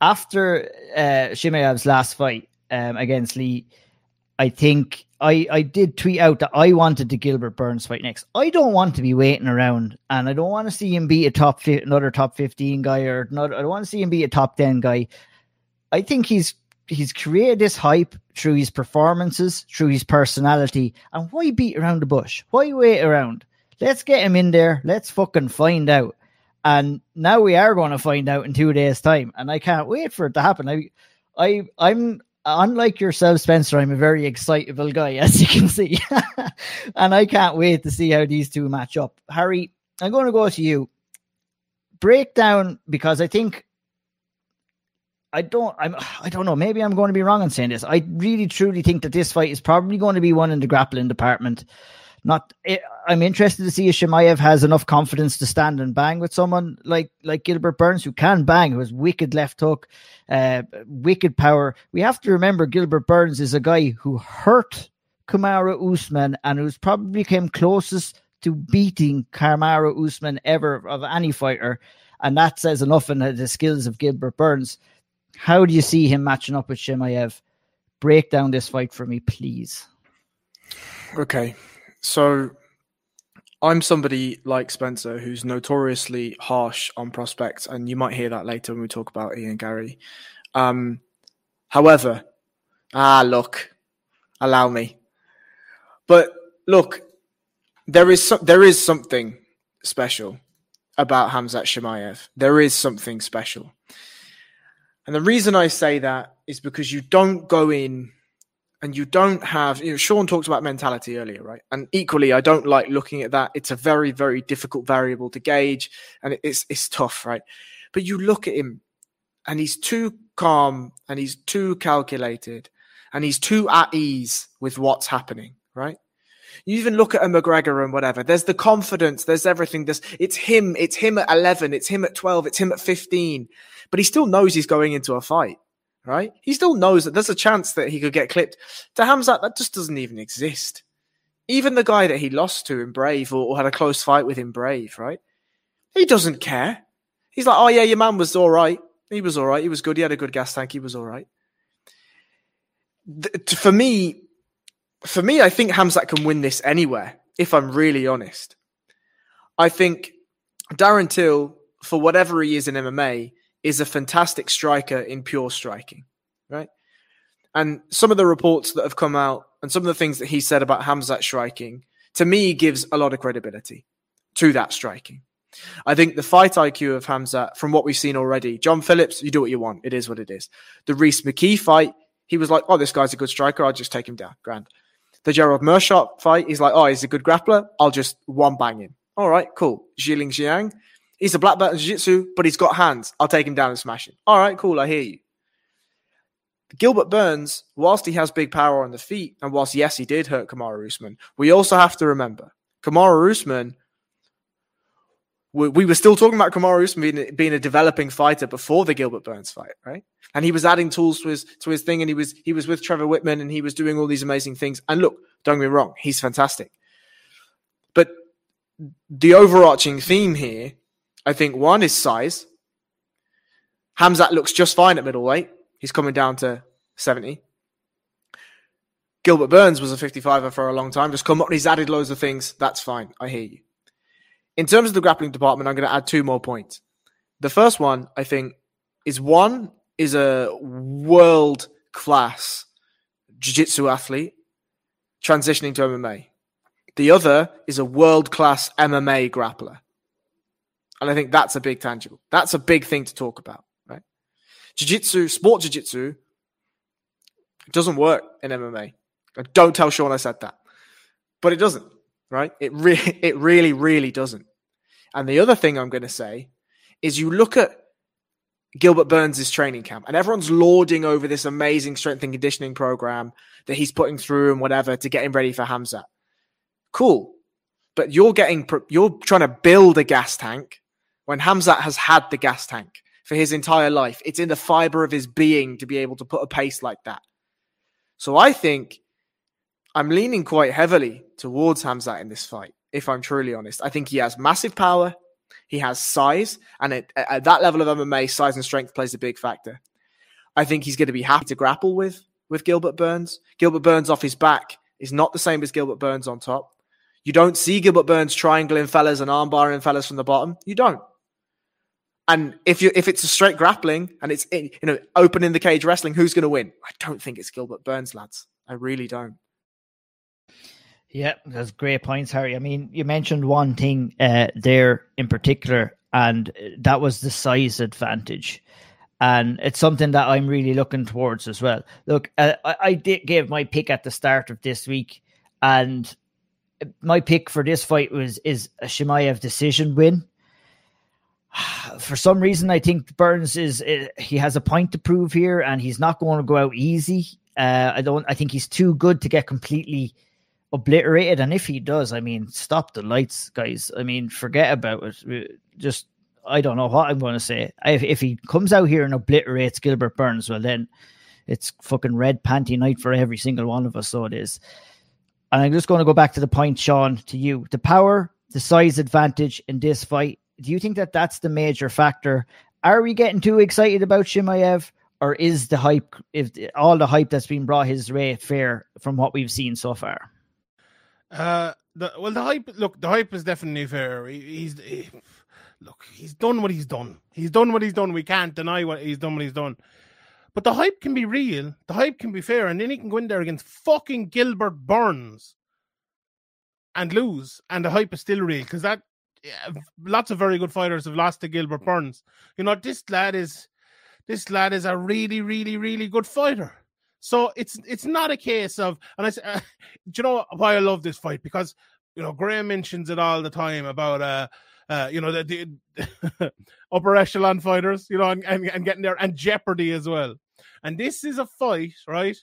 after uh, Chimaev's last fight um, against Lee, I think I, I did tweet out that I wanted the Gilbert Burns fight next. I don't want to be waiting around, and I don't want to see him beat a top fi- another top fifteen guy, or not. I don't want to see him beat a top ten guy. I think he's he's created this hype through his performances, through his personality, and why beat around the bush? Why wait around? Let's get him in there. Let's fucking find out. And now we are going to find out in two days' time, and I can't wait for it to happen. I, I, I'm unlike yourself, Spencer. I'm a very excitable guy, [LAUGHS] as you can see, and I can't wait to see how these two match up. Harry, I'm going to go to you. Breakdown because I think I don't I'm I don't know. Maybe I'm going to be wrong on saying this. I really truly think that this fight is probably going to be one in the grappling department. Not I'm interested to see if Chimaev has enough confidence to stand and bang with someone like like Gilbert Burns who can bang, who has wicked left hook, uh, wicked power. We have to remember Gilbert Burns is a guy who hurt Kamaru Usman and who's probably came closest to beating Kamaru Usman ever of any fighter. And that says enough in the skills of Gilbert Burns. How do you see him matching up with Chimaev? Break down this fight for me, please. Okay. So I'm somebody like Spencer who's notoriously harsh on prospects, and you might hear that later when we talk about Ian Garry. Um, however, ah, look, allow me. But look, there is so, there is something special about Hamzat Chimaev. There is something special. And the reason I say that is because you don't go in and you don't have, you know, Sean talked about mentality earlier, right? And equally, I don't like looking at that. It's a very, very difficult variable to gauge and it's, it's tough, right? But you look at him and he's too calm and he's too calculated and he's too at ease with what's happening, right? You even look at a McGregor and whatever. There's the confidence. There's everything. There's it's him. It's him at 11. It's him at 12. It's him at 15 but he still knows he's going into a fight, right? He still knows that there's a chance that he could get clipped. To Hamzat, that just doesn't even exist. Even the guy that he lost to in Brave or, or had a close fight with in Brave, right? He doesn't care. He's like, oh yeah, your man was all right. He was all right. He was good. He had a good gas tank. He was all right. th- for me, for me, I think Hamzat can win this anywhere. If I'm really honest, I think Darren Till, for whatever he is in MMA, is a fantastic striker in pure striking, right? And some of the reports that have come out and some of the things that he said about Hamzat striking, to me, gives a lot of credibility to that striking. I think the fight IQ of Hamzat, from what we've seen already, John Phillips, you do what you want. It is what it is. The Rhys McKee fight, he was like, oh, this guy's a good striker. I'll just take him down. Grand. The Gerald Meerschaert fight, he's like, oh, he's a good grappler. I'll just one bang him. All right, cool. Zhilin Zhang, he's a black belt in jiu-jitsu, but he's got hands. I'll take him down and smash him. All right, cool. I hear you. Gilbert Burns, whilst he has big power on the feet, and whilst yes, he did hurt Kamaru Usman, we also have to remember Kamaru Usman. We, we were still talking about Kamaru Usman being, being a developing fighter before the Gilbert Burns fight, right? And he was adding tools to his to his thing, and he was he was with Trevor Wittman, and he was doing all these amazing things. And look, don't get me wrong, he's fantastic. But the overarching theme here, I think, one is size. Hamzat looks just fine at middleweight. He's coming down to 70. Gilbert Burns was a 55er for a long time. Just come up, and he's added loads of things. That's fine. I hear you. In terms of the grappling department, I'm going to add two more points. The first one, I think, is one is a world class jiu jitsu athlete transitioning to MMA. The other is a world class MMA grappler. And I think that's a big tangible. That's a big thing to talk about right? jiu-jitsu, sport jiu-jitsu doesn't work in MMA. Don't tell Sean I said that. But it doesn't, right? It really [LAUGHS] it really really doesn't. And the other thing I'm going to say is you look at Gilbert Burns' training camp and everyone's lauding over this amazing strength and conditioning program that he's putting through and whatever to get him ready for Hamza. Cool. But you're getting you're trying to build a gas tank when Hamzat has had the gas tank for his entire life. It's in the fiber of his being to be able to put a pace like that. So I think I'm leaning quite heavily towards Hamzat in this fight, if I'm truly honest. I think he has massive power, he has size, and it, at that level of MMA, size and strength plays a big factor. I think he's going to be happy to grapple with with Gilbert Burns. Gilbert Burns off his back is not the same as Gilbert Burns on top. You don't see Gilbert Burns triangling fellas and armbarring fellas from the bottom. You don't. And if you if it's a straight grappling and it's you know open in the cage wrestling, who's going to win? I don't think it's Gilbert Burns, lads. I really don't. Yeah, that's great points, Harry. I mean, you mentioned one thing uh, there in particular, and that was the size advantage. And it's something that I'm really looking towards as well. Look, uh, I, I did give my pick at the start of this week, and my pick for this fight was is a Chimaev decision win. For some reason, I think Burns is uh, he has a point to prove here, and he's not going to go out easy. Uh, I don't. I think he's too good to get completely obliterated. And if he does, I mean, stop the lights, guys. I mean, forget about it. Just I don't know what I'm going to say. If if he comes out here and obliterates Gilbert Burns, well then it's fucking red panty night for every single one of us. So it is. And I'm just going to go back to the point, Sean, to you. The power, the size advantage in this fight do you think that that's the major factor? Are we getting too excited about Chimaev, or is the hype, if all the hype that's been brought his way, fair from what we've seen so far? Uh, the, well, the hype. Look, the hype is definitely fair. He, he's he, look, he's done what he's done. He's done what he's done. We can't deny what he's done. What he's done. But the hype can be real. The hype can be fair, and then he can go in there against fucking Gilbert Burns and lose, and the hype is still real because that yeah, lots of very good fighters have lost to Gilbert Burns. You know, this lad is this lad is a really, really, really good fighter. So it's it's not a case of, and I uh, [LAUGHS] do you know why I love this fight? Because you know Graham mentions it all the time about uh, uh you know the, the [LAUGHS] upper echelon fighters, you know, and, and, and getting there, and Jeopardy as well. And this is a fight, right,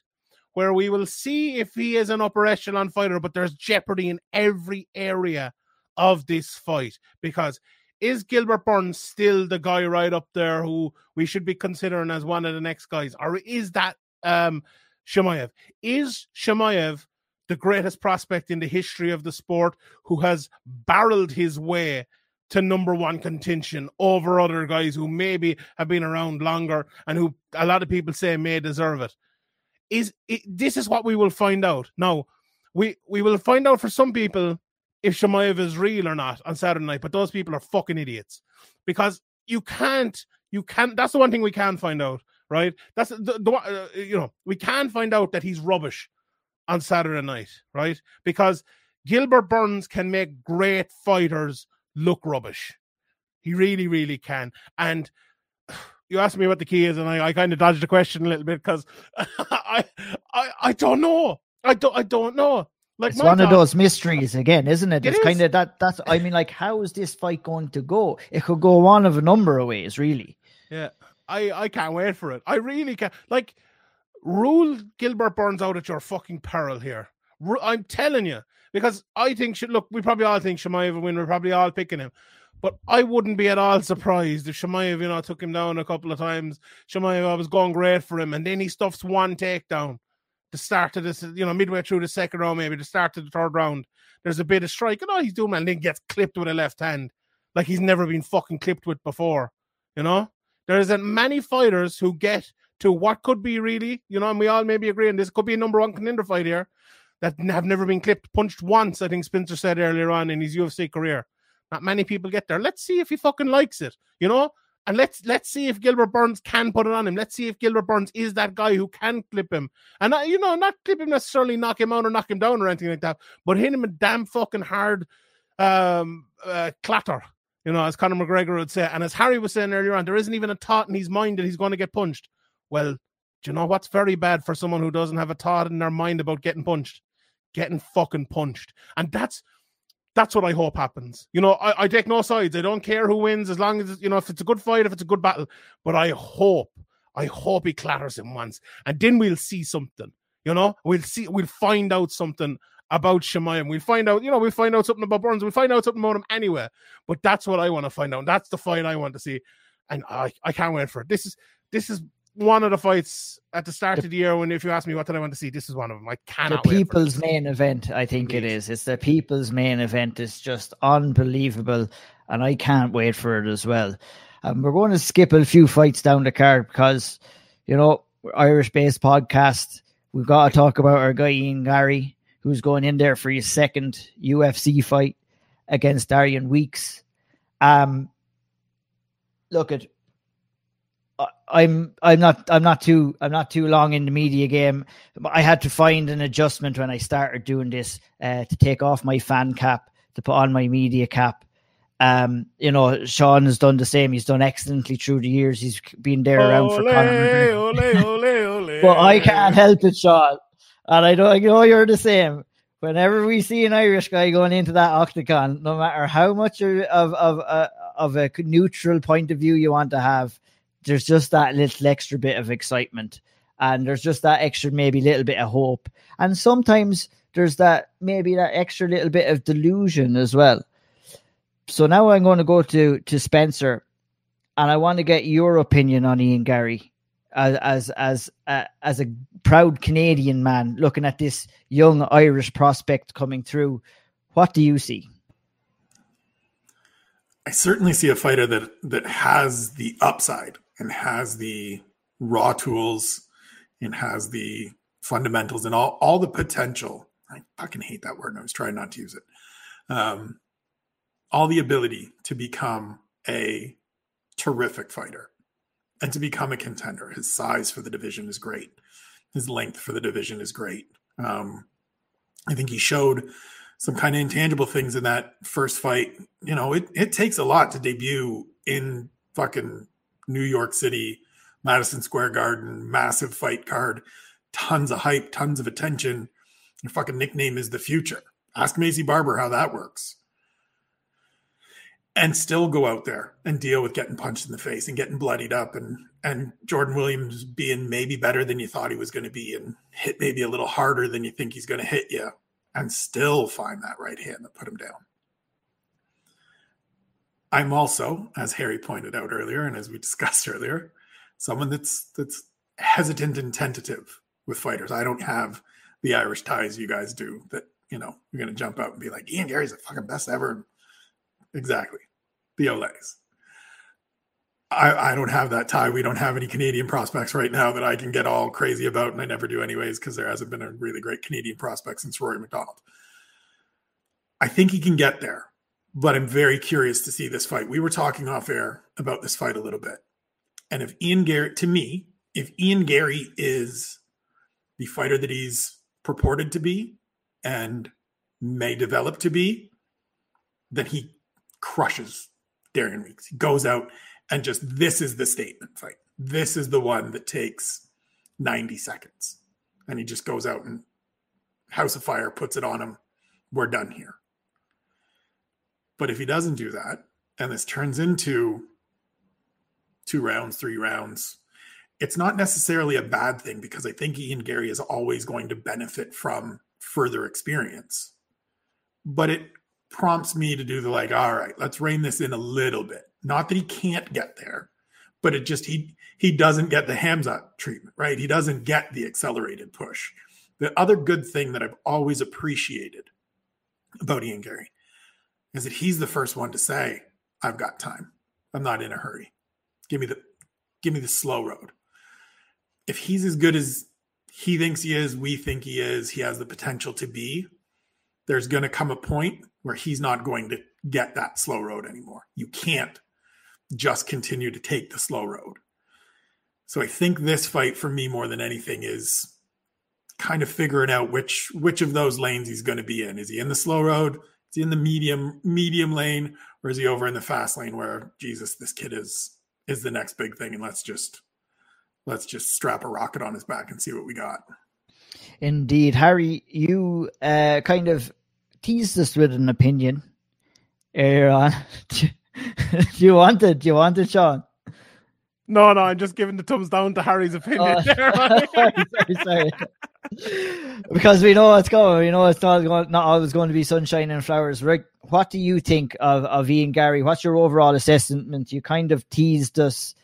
where we will see if he is an upper echelon fighter, but there's Jeopardy in every area of this fight because is Gilbert Burns still the guy right up there who we should be considering as one of the next guys, or is that um Chimaev? Is Chimaev the greatest prospect in the history of the sport who has barreled his way to number one contention over other guys who maybe have been around longer and who a lot of people say may deserve it? is it, this is what we will find out. Now, we we will find out for some people if Chimaev is real or not on Saturday night, but those people are fucking idiots because you can't you can't. That's the one thing we can find out, right? That's the, the uh, you know we can find out that he's rubbish on Saturday night, right? Because Gilbert Burns can make great fighters look rubbish. He really, really can. And [SIGHS] you asked me what the key is, and I, I kind of dodged the question a little bit because [LAUGHS] I, I, I don't know. I don't, I don't know. Like it's one of those mysteries again, isn't it? it it's is. kind of that. That's. I mean, like, how is this fight going to go? It could go one of a number of ways, really. Yeah, I, I can't wait for it. I really can't. Like, rule Gilbert Burns out at your fucking peril here. I'm telling you, because I think, should look, we probably all think Chimaev will win. We're probably all picking him. But I wouldn't be at all surprised if Chimaev, you know, took him down a couple of times. Chimaev was going great for him, and then he stuffs one takedown. The start of this, you know, midway through the second round, maybe the start of the third round. There's a bit of strike, and oh, he's doing, and then gets clipped with a left hand, like he's never been fucking clipped with before. You know, there isn't many fighters who get to what could be really, you know, and we all maybe agree, and this could be a number one contender fight here that have never been clipped, punched once. I think Spencer said earlier on in his UFC career. Not many people get there. Let's see if he fucking likes it, you know. And let's let's see if Gilbert Burns can put it on him. Let's see if Gilbert Burns is that guy who can clip him, and you know, not clip him necessarily, knock him out or knock him down or anything like that, but hit him a damn fucking hard um, uh, clatter, you know, as Conor McGregor would say. And as Harry was saying earlier on, there isn't even a thought in his mind that he's going to get punched. Well, do you know what's very bad for someone who doesn't have a thought in their mind about getting punched? Getting fucking punched. And that's that's what I hope happens. You know, I, I, take no sides. I don't care who wins as long as you know if it's a good fight, if it's a good battle. But I hope, I hope he clatters him once, and then we'll see something. You know, we'll see, we'll find out something about Chimaev. We'll find out, you know, we'll find out something about Burns. We'll find out something about him anyway. But that's what I want to find out. That's the fight I want to see, and I, I can't wait for it. This is this is one of the fights at the start of the year when if you ask me what did I want to see, this is one of them. I cannot. The people's main event, I think it is. It's the people's main event. It's just unbelievable, and I can't wait for it as well. Um, we're going to skip a few fights down the card because you know Irish based podcast. We've got to talk about our guy Ian Garry, who's going in there for his second UFC fight against Darian Weeks. Um, look at I'm I'm not I'm not too I'm not too long in the media game. I had to find an adjustment when I started doing this uh, to take off my fan cap to put on my media cap. Um, you know, Sean has done the same. He's done excellently through the years. He's been there ole, around for Conor. [LAUGHS] Ole, ole, but I can't help it, Sean. And I know I know you're the same. Whenever we see an Irish guy going into that octagon, no matter how much of of uh, of a neutral point of view you want to have, there's just that little extra bit of excitement and there's just that extra maybe little bit of hope. And sometimes there's that maybe that extra little bit of delusion as well. So now i'm going to go to to spencer and i want to get your opinion on ian garry as as as uh, as a proud canadian man looking at this young irish prospect coming through. What do you see? I certainly see a fighter that that has the upside and has the raw tools and has the fundamentals and all, all the potential. I fucking hate that word. And I was trying not to use it. Um, all the ability to become a terrific fighter and to become a contender. His size for the division is great. His length for the division is great. Um, I think he showed some kind of intangible things in that first fight. You know, it, it takes a lot to debut in fucking New York City, Madison Square Garden, massive fight card, tons of hype, tons of attention. Your fucking nickname is the future. Ask Maycee Barber how that works. And still go out there and deal with getting punched in the face and getting bloodied up and and Jordan Williams being maybe better than you thought he was going to be and hit maybe a little harder than you think he's going to hit you and still find that right hand that put him down. I'm also, as Harry pointed out earlier, and as we discussed earlier, someone that's that's hesitant and tentative with fighters. I don't have the Irish ties you guys do that, you know, you're gonna jump out and be like, Ian Garry's the fucking best ever. Exactly. The Olays. I, I don't have that tie. We don't have any Canadian prospects right now that I can get all crazy about, and I never do anyways because there hasn't been a really great Canadian prospect since Rory MacDonald. I think he can get there, but I'm very curious to see this fight. We were talking off air about this fight a little bit, and if Ian Garry, to me, if Ian Garry is the fighter that he's purported to be and may develop to be, then he crushes Darian Weeks. He goes out and just this is the statement fight. This is the one that takes 90 seconds. And he just goes out and House of Fire puts it on him. We're done here. But if he doesn't do that, and this turns into two rounds, three rounds, it's not necessarily a bad thing because I think Ian Garry is always going to benefit from further experience. But it prompts me to do the like, all right, let's rein this in a little bit. Not that he can't get there, but it just he he doesn't get the Hamzat treatment, right? He doesn't get the accelerated push. The other good thing that I've always appreciated about Ian Garry is that he's the first one to say, I've got time. I'm not in a hurry. Give me the give me the slow road. If he's as good as he thinks he is, we think he is, he has the potential to be, there's going to come a point where he's not going to get that slow road anymore. You can't just continue to take the slow road. So I think this fight for me more than anything is kind of figuring out which which of those lanes he's going to be in. Is he in the slow road? Is he in the medium medium lane or is he over in the fast lane where Jesus this kid is is the next big thing and let's just let's just strap a rocket on his back and see what we got. Indeed, Harry, you uh, kind of teased us with an opinion earlier on. [LAUGHS] do you want it? Do you want it, Sean? No, no, I'm just giving the thumbs down to Harry's opinion. Oh, [LAUGHS] sorry, sorry, sorry. Because we know what's coming. We know it's not going, not always going to be sunshine and flowers. Rick, what do you think of, of Ian Garry? What's your overall assessment? You kind of teased us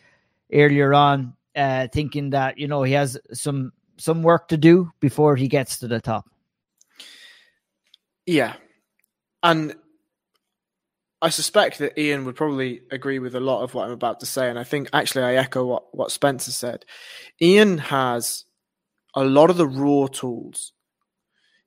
earlier on, uh, thinking that you know he has some some work to do before he gets to the top. Yeah, and I suspect that Ian would probably agree with a lot of what I'm about to say, and I think actually I echo what what Spencer said. Ian has a lot of the raw tools.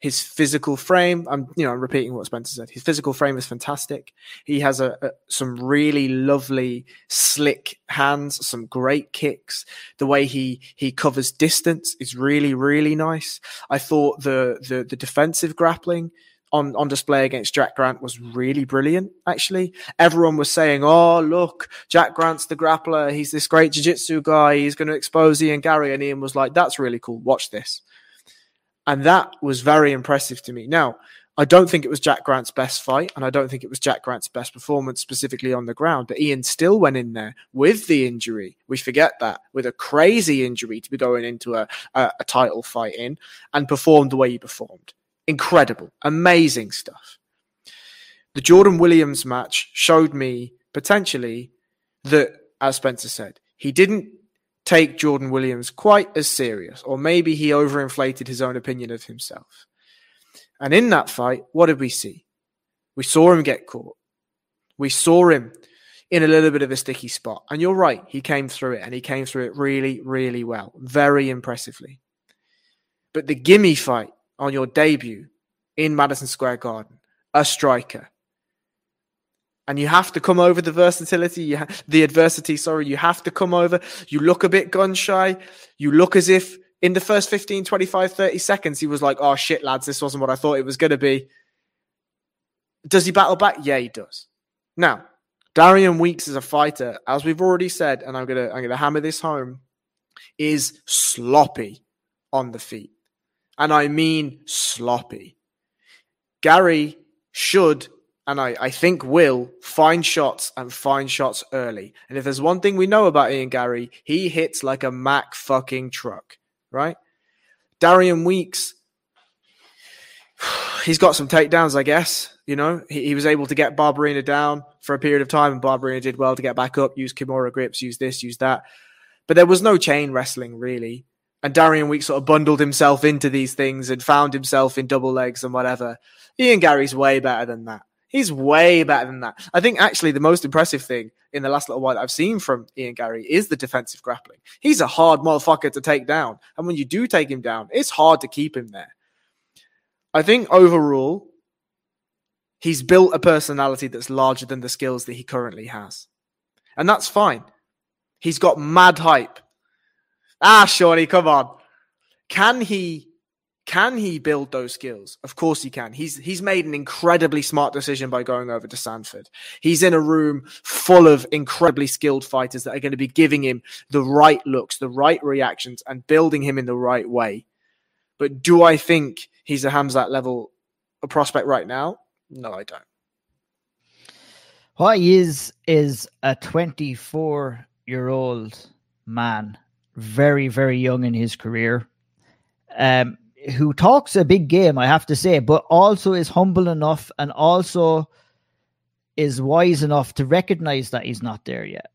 His physical frame, I'm you know I'm repeating what Spencer said. His physical frame is fantastic. He has a, a some really lovely slick hands, some great kicks. The way he he covers distance is really really nice. I thought the the the defensive grappling on, on display against Jack Grant was really brilliant, actually. Everyone was saying, oh, look, Jack Grant's the grappler. He's this great jiu jitsu guy. He's going to expose Ian Garry. And Ian was like, that's really cool. Watch this. And that was very impressive to me. Now, I don't think it was Jack Grant's best fight, and I don't think it was Jack Grant's best performance specifically on the ground. But Ian still went in there with the injury. We forget that with a crazy injury to be going into a, a, a title fight in and performed the way he performed incredible, amazing stuff. The Jordan Williams match showed me potentially that, as Spencer said, he didn't take Jordan Williams quite as serious, or maybe he overinflated his own opinion of himself. And in that fight, what did we see? We saw him get caught. We saw him in a little bit of a sticky spot. And you're right, he came through it and he came through it really, really well, very impressively. But the gimme fight on your debut in Madison Square Garden, a striker. And you have to come over the versatility, ha- the adversity, sorry, you have to come over. You look a bit gun shy. You look as if in the first 15, 25, 30 seconds, he was like, oh shit, lads, this wasn't what I thought it was going to be. Does he battle back? Yeah, he does. Now, Darian Weeks is a fighter, as we've already said, and I'm gonna I'm gonna hammer this home, is sloppy on the feet and I mean sloppy. Garry should, and I, I think will, find shots and find shots early. And if there's one thing we know about Ian Garry, he hits like a Mack fucking truck, right? Darian Weeks, [SIGHS] he's got some takedowns, I guess. You know, he, he was able to get Barberena down for a period of time, and Barberena did well to get back up, use Kimura grips, use this, use that. But there was no chain wrestling, really and Darian Week sort of bundled himself into these things and found himself in double legs and whatever. Ian Garry's way better than that. He's way better than that. I think actually the most impressive thing in the last little while that I've seen from Ian Garry is the defensive grappling. He's a hard motherfucker to take down. And when you do take him down, it's hard to keep him there. I think overall, he's built a personality that's larger than the skills that he currently has. And that's fine. He's got mad hype. Ah, Shawnee, come on. Can he can he build those skills? Of course he can. He's he's made an incredibly smart decision by going over to Sanford. He's in a room full of incredibly skilled fighters that are going to be giving him the right looks, the right reactions, and building him in the right way. But do I think he's a Hamzat level a prospect right now? No, I don't. What he is is a 24 year old man, very, very young in his career. Um, who talks a big game, I have to say, but also is humble enough and also is wise enough to recognize that he's not there yet.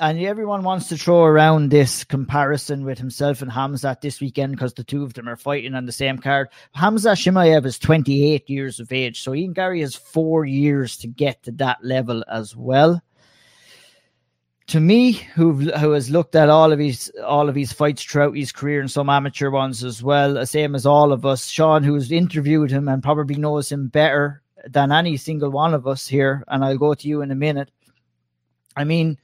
And everyone wants to throw around this comparison with himself and Hamzat this weekend because the two of them are fighting on the same card. Hamzat Chimaev is 28 years of age, so Ian Garry has four years to get to that level as well to me, who who has looked at all of his all of his fights throughout his career and some amateur ones as well, the same as all of us, Sean, who's interviewed him and probably knows him better than any single one of us here, and I'll go to you in a minute. I mean,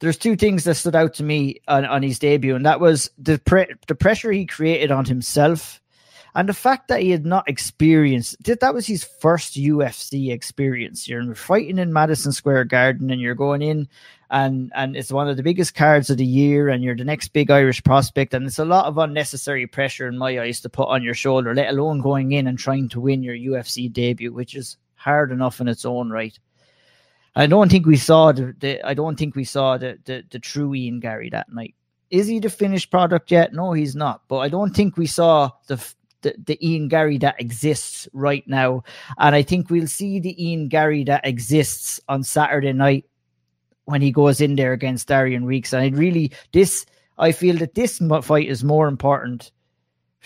there's two things that stood out to me on, on his debut, and that was the pre- the pressure he created on himself and the fact that he had not experienced that was his first UFC experience. You're fighting in Madison Square Garden and you're going in and and it's one of the biggest cards of the year and you're the next big Irish prospect and it's a lot of unnecessary pressure in my eyes to put on your shoulder, let alone going in and trying to win your UFC debut, which is hard enough in its own right. I don't think we saw the, the I don't think we saw the, the the true Ian garry that night. Is he the finished product yet? No, he's not. But I don't think we saw the the, the Ian Garry that exists right now. And I think we'll see the Ian Garry that exists on Saturday night when he goes in there against Darian Weeks. And I really, this, I feel that this fight is more important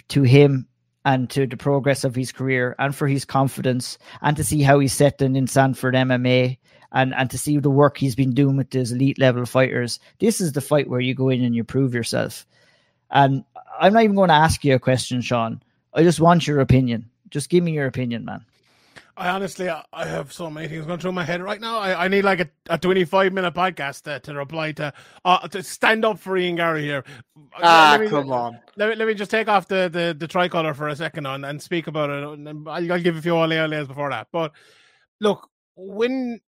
to him and to the progress of his career and for his confidence and to see how he's setting in Sanford MMA and, and to see the work he's been doing with those elite level fighters. This is the fight where you go in and you prove yourself. And I'm not even going to ask you a question, Sean. I just want your opinion. Just give me your opinion, man. I honestly, I have so many things going through my head right now. I, I need like a, a 25 minute podcast to, to reply to, uh, to stand up for Ian Garry here. Ah, me, come on. Let me, let me just take off the, the, the tricolor for a second on and speak about it. I'll, I'll give a few ole oles before that. But look, when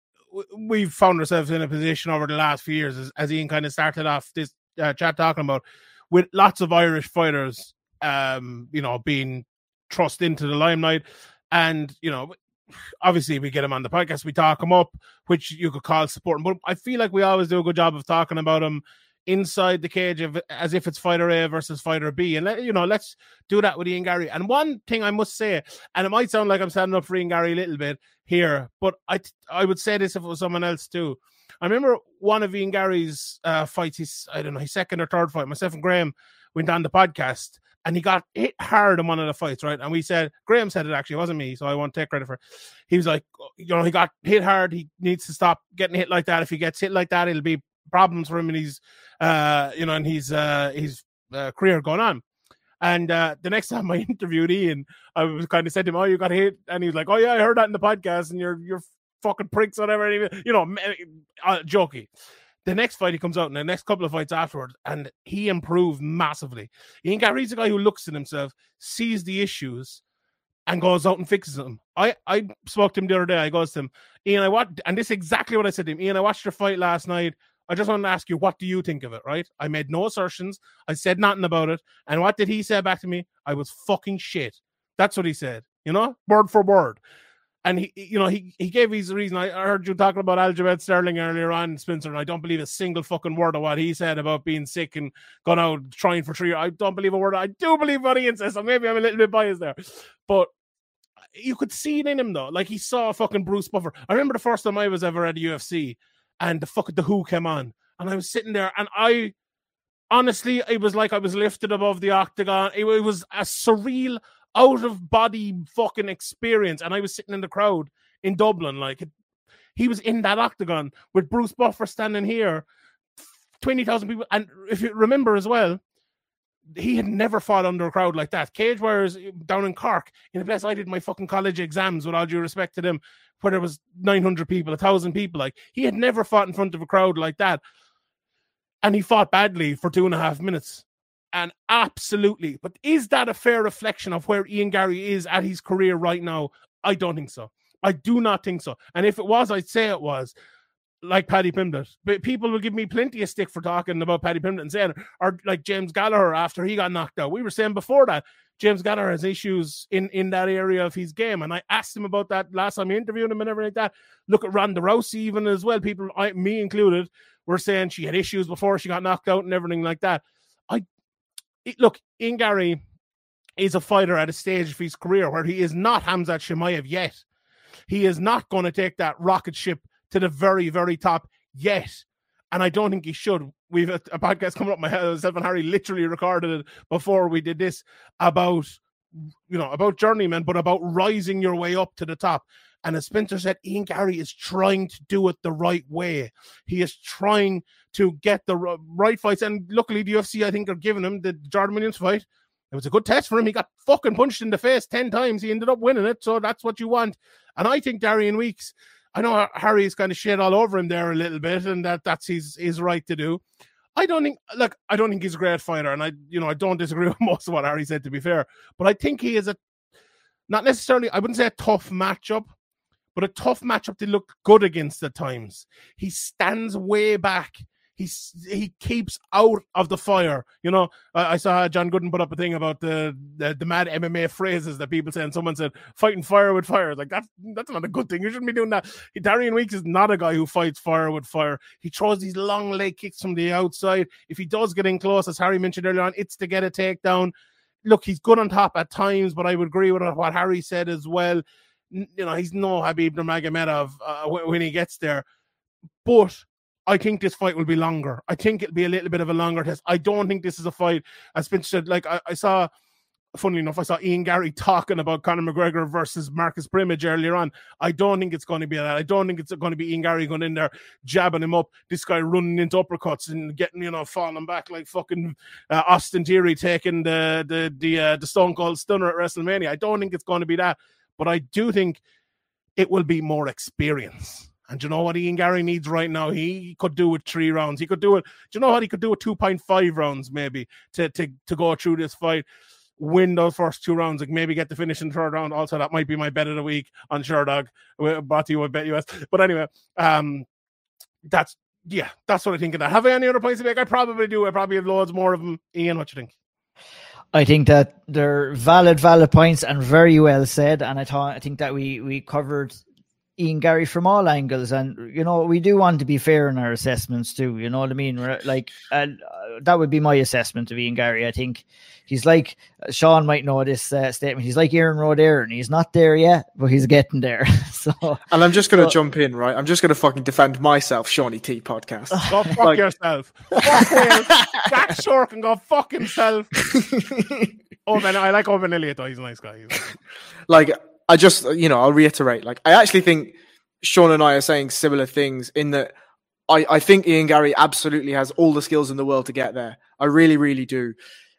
we've found ourselves in a position over the last few years, as, as Ian kind of started off this uh, chat talking about, with lots of Irish fighters um, you know, being thrust into the limelight. And, you know, obviously we get him on the podcast, we talk him up, which you could call supporting. But I feel like we always do a good job of talking about him inside the cage of, as if it's fighter A versus fighter B. And let, you know, let's do that with Ian Garry. And one thing I must say, and it might sound like I'm standing up for Ian Garry a little bit here, but I I would say this if it was someone else too. I remember one of Ian Garry's uh, fights, his I don't know, his second or third fight. Myself and Graham went on the podcast, and he got hit hard in one of the fights, right? And we said, Graham said it actually, it wasn't me, so I won't take credit for it. He was like, you know, he got hit hard. He needs to stop getting hit like that. If he gets hit like that, it'll be problems for him and he's, uh, you know, and his, uh, his uh, career going on. And uh, the next [LAUGHS] time I interviewed Ian, I was kind of said to him, "Oh, you got hit," and he was like, "Oh yeah, I heard that in the podcast, and you're you're fucking pricks, whatever." You know, uh, jokey. The next fight he comes out in the next couple of fights afterwards, and he improved massively. Ian Garry's a guy who looks at himself, sees the issues, and goes out and fixes them. I I spoke to him the other day. I goes to him, Ian, I what and this is exactly what I said to him. Ian, I watched your fight last night. I just want to ask you, what do you think of it? Right? I made no assertions. I said nothing about it. And what did he say back to me? I was fucking shit. That's what he said. You know, word for word and he, you know, he, he gave his reason. I heard you talking about Aljamain Sterling earlier on, Spencer, and I don't believe a single fucking word of what he said about being sick and gone out trying for three. I don't believe a word. I do believe what Ian says, so maybe I'm a little bit biased there, but you could see it in him though. Like he saw fucking Bruce Buffer. I remember the first time I was ever at UFC, and the fucking the Who came on, and I was sitting there, and I honestly, it was like I was lifted above the octagon. It, it was a surreal out of body fucking experience. And I was sitting in the crowd in Dublin. Like he was in that octagon with Bruce Buffer standing here, twenty thousand people. And if you remember as well, he had never fought under a crowd like that. Cage Warriors eh, down in Cork, in the place I did my fucking college exams, with all due respect to them, where there was 900 people, a thousand people. Like he had never fought in front of a crowd like that. And he fought badly for two and a half minutes. And absolutely. But is that a fair reflection of where Ian Garry is at his career right now? I don't think so. I do not think so. And if it was, I'd say it was like Paddy Pimblett. But people will give me plenty of stick for talking about Paddy Pimblett and saying, or like James Gallagher after he got knocked out. We were saying before that James Gallagher has issues in, in that area of his game. And I asked him about that last time I interviewed him and everything like that. Look at Ronda Rousey even as well. People, I, me included, were saying she had issues before she got knocked out and everything like that. I look, Ian Garry is a fighter at a stage of his career where he is not Hamzat Chimaev yet. He is not going to take that rocket ship to the very, very top yet. And I don't think he should. We've a, a podcast coming up. Myself and Harry literally recorded it before we did this about you know about journeyman, but about rising your way up to the top. And as Spencer said, Ian Garry is trying to do it the right way. He is trying to get the right fights. And luckily, the UFC, I think, are giving him the Jordan Williams fight. It was a good test for him. He got fucking punched in the face 10 times. He ended up winning it. So that's what you want. And I think Darian Weeks, I know Harry's kind of shit all over him there a little bit, and that that's his his right to do. I don't think look, I don't think he's a great fighter, and I you know I don't disagree [LAUGHS] with most of what Harry said to be fair, but I think he is a not necessarily I wouldn't say a tough matchup, but a tough matchup to look good against at times. He stands way back he's he keeps out of the fire. You know, I, I saw John Gooden put up a thing about the, the, the mad MMA phrases that people say, and someone said fighting fire with fire. Like that's that's not a good thing. You shouldn't be doing that. Darian Weeks is not a guy who fights fire with fire. He throws these long leg kicks from the outside. If he does get in close, as Harry mentioned earlier on, it's to get a takedown. Look, he's good on top at times, but I would agree with what Harry said as well. You know, he's no Khabib Nurmagomedov uh, when he gets there, but I think this fight will be longer. I think it'll be a little bit of a longer test. I don't think this is a fight, as Spencer said, like I, I saw funnily enough, I saw Ian Garry [LAUGHS] talking about Conor McGregor versus Marcus Brimage earlier on. I don't think it's going to be that. I don't think it's going to be Ian Garry going in there, jabbing him up, this guy running into uppercuts and getting, you know, falling back like fucking uh, Austin Theory taking the the the, uh, the Stone Cold Stunner at WrestleMania. I don't think it's going to be that, but I do think it will be more experience. And you know what Ian Garry needs right now? He could do it three rounds. He could do it. Do you know what he could do it 2.5 rounds maybe to, to, to go through this fight? Win those first two rounds, like maybe get the finish in the third round. Also, that might be my bet of the week on Sherdog. Brought to you with Bet US. But anyway, um, that's yeah, that's what I think of that. Have I any other points to make? I probably do. I probably have loads more of them. Ian, what you think? I think that they're valid, valid points and very well said. And I thought I think that we we covered Ian Garry from all angles, and you know we do want to be fair in our assessments too. You know what I mean? Like, and uh, that would be my assessment of Ian Garry. I think he's like Sean might know this uh, statement. He's like Aaron Rodere, and he's not there yet, but he's getting there. [LAUGHS] so, and I'm just gonna so, jump in, right? I'm just gonna fucking defend myself, Shawnee T podcast. Go fuck like, yourself. Jack Shore can go fuck himself. [LAUGHS] oh man, I like Owen Elliott though. He's a nice guy. He's like I just, you know, I'll reiterate. Like, I actually think Sean and I are saying similar things in that I, I think Ian Garry absolutely has all the skills in the world to get there. I really, really do.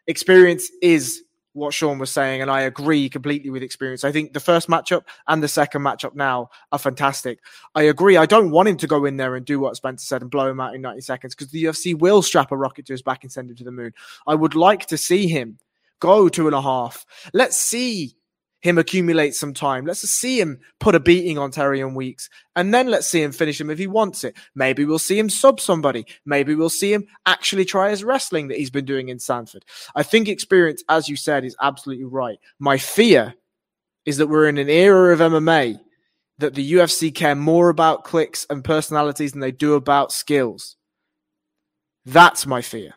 Experience is what Sean was saying, and I agree completely with experience. I think the first matchup and the second matchup now are fantastic. I agree. I don't want him to go in there and do what Spencer said and blow him out in 90 seconds because the UFC will strap a rocket to his back and send him to the moon. I would like to see him go two and a half. Let's see him accumulate some time. Let's see him put a beating on Darian Weeks, and then let's see him finish him if he wants it. Maybe we'll see him sub somebody. Maybe we'll see him actually try his wrestling that he's been doing in Sanford. I think experience, as you said, is absolutely right. My fear is that we're in an era of MMA that the UFC care more about clicks and personalities than they do about skills. That's my fear.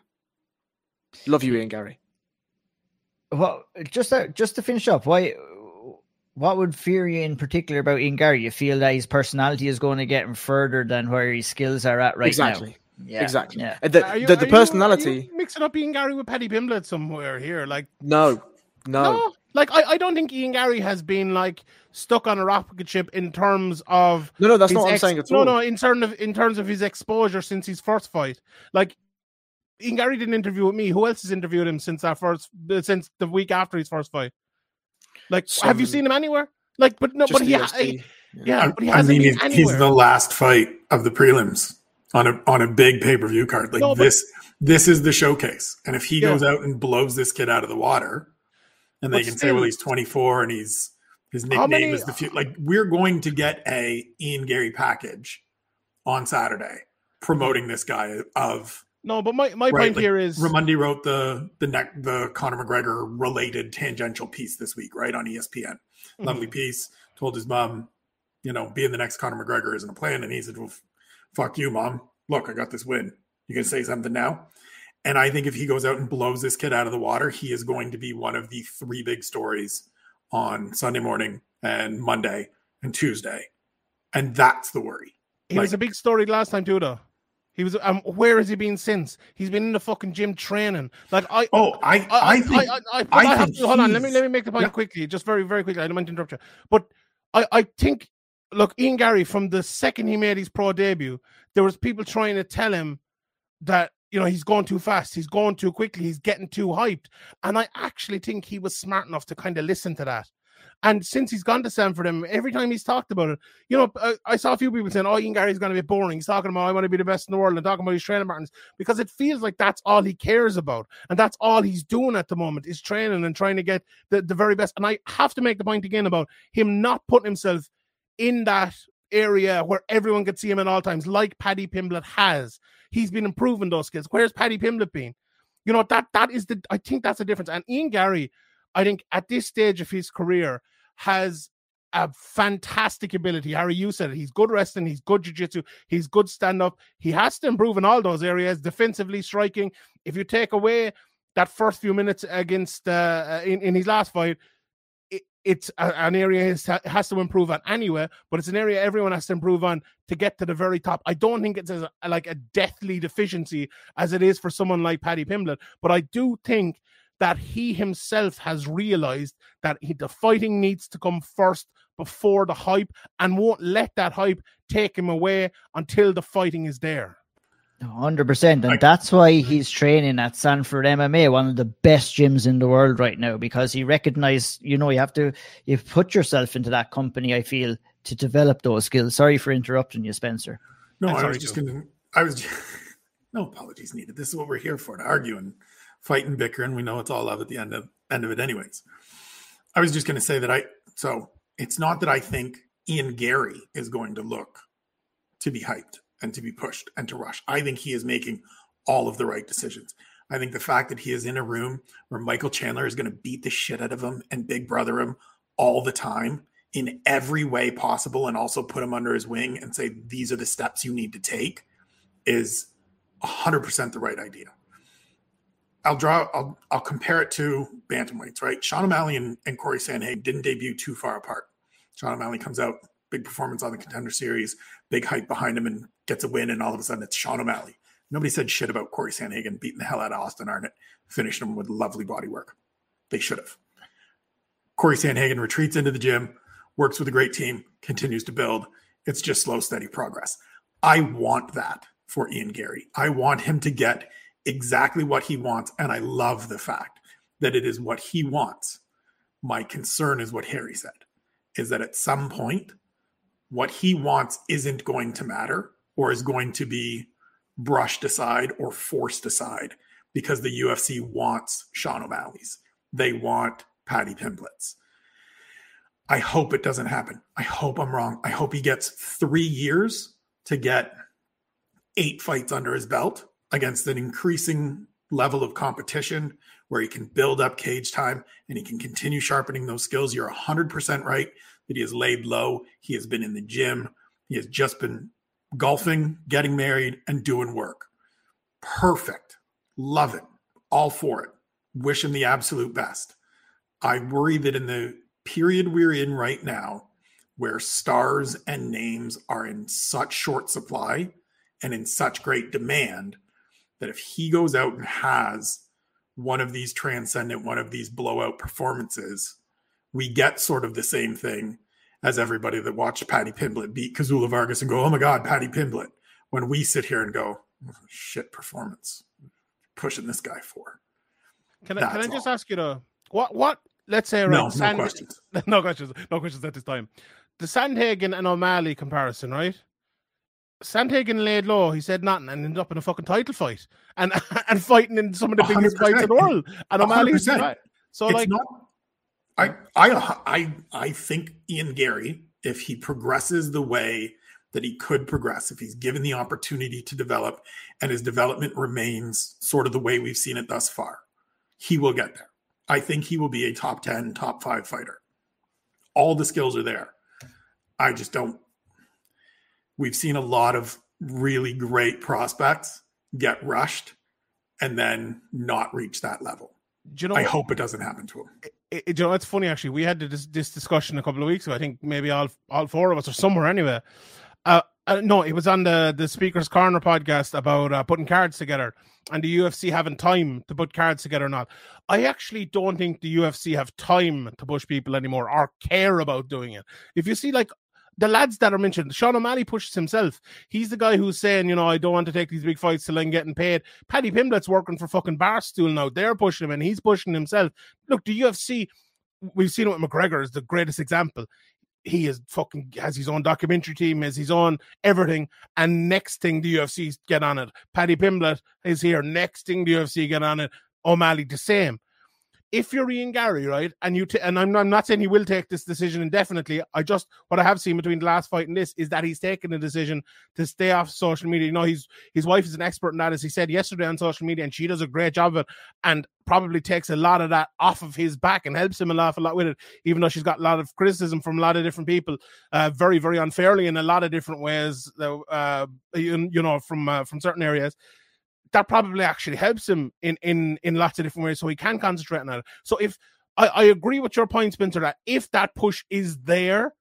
Love you, Ian Garry. Well, just to, just to finish up, why what would fear you in particular about Ian Garry? You feel that his personality is going to get him further than where his skills are at right exactly. now. Yeah, exactly. Yeah. The, you, the, the personality. You, mixing up Ian Garry with Paddy Pimblett somewhere here, like no, no, no. Like I, I don't think Ian Garry has been like stuck on a rocket ship in terms of No, no, that's not what I'm saying at no, all. no, no, in terms of in terms of his exposure since his first fight. Like Ian Garry didn't interview with me. Who else has interviewed him since that first uh, since the week after his first fight? Like, have you seen him anywhere? Like, but no, but he, USD. yeah, I, but he I hasn't mean, been he's, anywhere. he's the last fight of the prelims on a on a big pay per view card. Like No, but- this, this is the showcase. And if he Yeah. goes out and blows this kid out of the water, and they But can say, "Well, he's 24 and he's his nickname many- is the few. Like we're going to get a Ian Garry package on Saturday promoting this guy of no, but my, my Right, point like, here is Raimondi wrote the the neck the Conor McGregor related tangential piece this week, right on ESPN. Mm-hmm. Lovely piece. Told his mom, you know, being the next Conor McGregor isn't a plan, and he said, "Well, fuck you, mom. Look, I got this win. You can say something now." And I think if he goes out and blows this kid out of the water, he is going to be one of the three big stories on Sunday morning and Monday and Tuesday, and that's the worry. he was a big story last time too, though. He was. Um, where has he been since? He's been in the fucking gym training. Like I, Oh, I I, I, think I, I, I, have to hold on. Let me let me make the point yeah. quickly, just very very quickly. I don't mean to interrupt you, but I I think look, Ian Garry from the second he made his pro debut, there was people trying to tell him that you know he's going too fast, he's going too quickly, he's getting too hyped, and I actually think he was smart enough to kind of listen to that. And since he's gone to Sanford, him every time he's talked about it, you know, I, I saw a few people saying, "Oh, Ian Garry's going to be boring." He's talking about, "I want to be the best in the world," and talking about his training partners because it feels like that's all he cares about, and that's all he's doing at the moment is training and trying to get the, the very best. And I have to make the point again about him not putting himself in that area where everyone could see him at all times, like Paddy Pimblett has. He's been improving those skills. Where's Paddy Pimblett been? You know that that is the. I think that's the difference. And Ian Garry, I think at this stage of his career has a fantastic ability. Harry, you said it. He's good wrestling. He's good jiu-jitsu. He's good stand-up. He has to improve in all those areas, defensively, striking. If you take away that first few minutes against uh, in, in his last fight, it, it's an area he has, to improve on anyway, but it's an area everyone has to improve on to get to the very top. I don't think it's as a, like a deathly deficiency as it is for someone like Paddy Pimblett, but I do think that he himself has realized that he, the fighting needs to come first before the hype and won't let that hype take him away until the fighting is there. hundred percent, and that's why he's training at Sanford MMA, one of the best gyms in the world right now, because he recognized, you know, you have to you put yourself into that company. I feel to develop those skills. Sorry for interrupting you, Spencer. No, I'm I sorry, was just going to. I was. [LAUGHS] no apologies needed. This is what we're here for: to argue and fight and bicker, and we know it's all love at the end of end of it, anyways. I was just going to say that I. So it's not that I think Ian Garry is going to look to be hyped and to be pushed and to rush. I think he is making all of the right decisions. I think the fact that he is in a room where Michael Chandler is going to beat the shit out of him and big brother him all the time in every way possible and also put him under his wing and say these are the steps you need to take is 100% the right idea. I'll draw I'll I'll compare it to bantamweights, right? Sean O'Malley and, and Cory Sandhagen didn't debut too far apart. Sean O'Malley comes out, big performance on the contender series, big hype behind him and gets a win, and all of a sudden it's Sean O'Malley. Nobody said shit about Cory Sandhagen beating the hell out of Austin Arnett, finishing him with lovely body work. They should have. Cory Sandhagen retreats into the gym, works with a great team, continues to build. It's just slow, steady progress. I want that for Ian Garry. I want him to get exactly what he wants. And I love the fact that it is what he wants. My concern is what Harry said is that at some point, what he wants isn't going to matter or is going to be brushed aside or forced aside because the UFC wants Sean O'Malley's. They want Paddy Pimblett's. I hope it doesn't happen. I hope I'm wrong. I hope he gets three years to get eight fights under his belt against an increasing level of competition where he can build up cage time and he can continue sharpening those skills. You're 100% right that he has laid low. He has been in the gym. He has just been golfing, getting married, and doing work. Perfect. Love it. All for it. Wish him the absolute best. I worry that in the period we're in right now, where stars and names are in such short supply and in such great demand, that if he goes out and has one of these transcendent, one of these blowout performances, we get sort of the same thing as everybody that watched Paddy Pimblett beat Kazula Vargas and go, oh my God, Paddy Pimblett. When we sit here and go, shit performance, pushing this guy for. Can I, can I just all. ask you though, what, what, let's say, right, no, Sand- no questions. [LAUGHS] no questions, no questions at this time. The Sandhagen and O'Malley comparison, right? Sandhagen laid low. He said nothing and ended up in a fucking title fight and [LAUGHS] and fighting in some of the biggest 100%. fights in the world. And O'Malley, so it's like, not, I I I I think Ian Garry, if he progresses the way that he could progress, if he's given the opportunity to develop, and his development remains sort of the way we've seen it thus far, he will get there. I think he will be a top ten, top five fighter. All the skills are there. I just don't we've seen a lot of really great prospects get rushed and then not reach that level. Do you know, I hope it doesn't happen to him. It, it, you know, it's funny actually. We had this, this discussion a couple of weeks ago. I think maybe all all four of us or somewhere anyway. Uh, uh, no, it was on the the Speaker's Corner podcast about uh, putting cards together and the UFC having time to put cards together or not. I actually don't think the UFC have time to push people anymore or care about doing it. If you see like the lads that are mentioned, Sean O'Malley pushes himself. He's the guy who's saying, you know, I don't want to take these big fights till I'm getting paid. Paddy Pimblett's working for fucking Barstool now. They're pushing him and he's pushing himself. Look, the UFC, we've seen it with McGregor is the greatest example. He is fucking has his own documentary team, has his own everything. And next thing the UFC get on it. Paddy Pimblett is here. Next thing the UFC get on it. O'Malley the same if you're Ian Garry, right, and you t- and I'm not, I'm not saying he will take this decision indefinitely. I just what I have seen between the last fight and this is that he's taken a decision to stay off social media. You know, he's his wife is an expert in that, as he said yesterday on social media, and she does a great job of it, and probably takes a lot of that off of his back and helps him a lot, a lot with it. Even though she's got a lot of criticism from a lot of different people, uh, very, very unfairly in a lot of different ways. Uh, you, you know, from uh, from certain areas that probably actually helps him in in in lots of different ways, so he can concentrate on it. So if I, I agree with your point, Spencer, that if that push is there,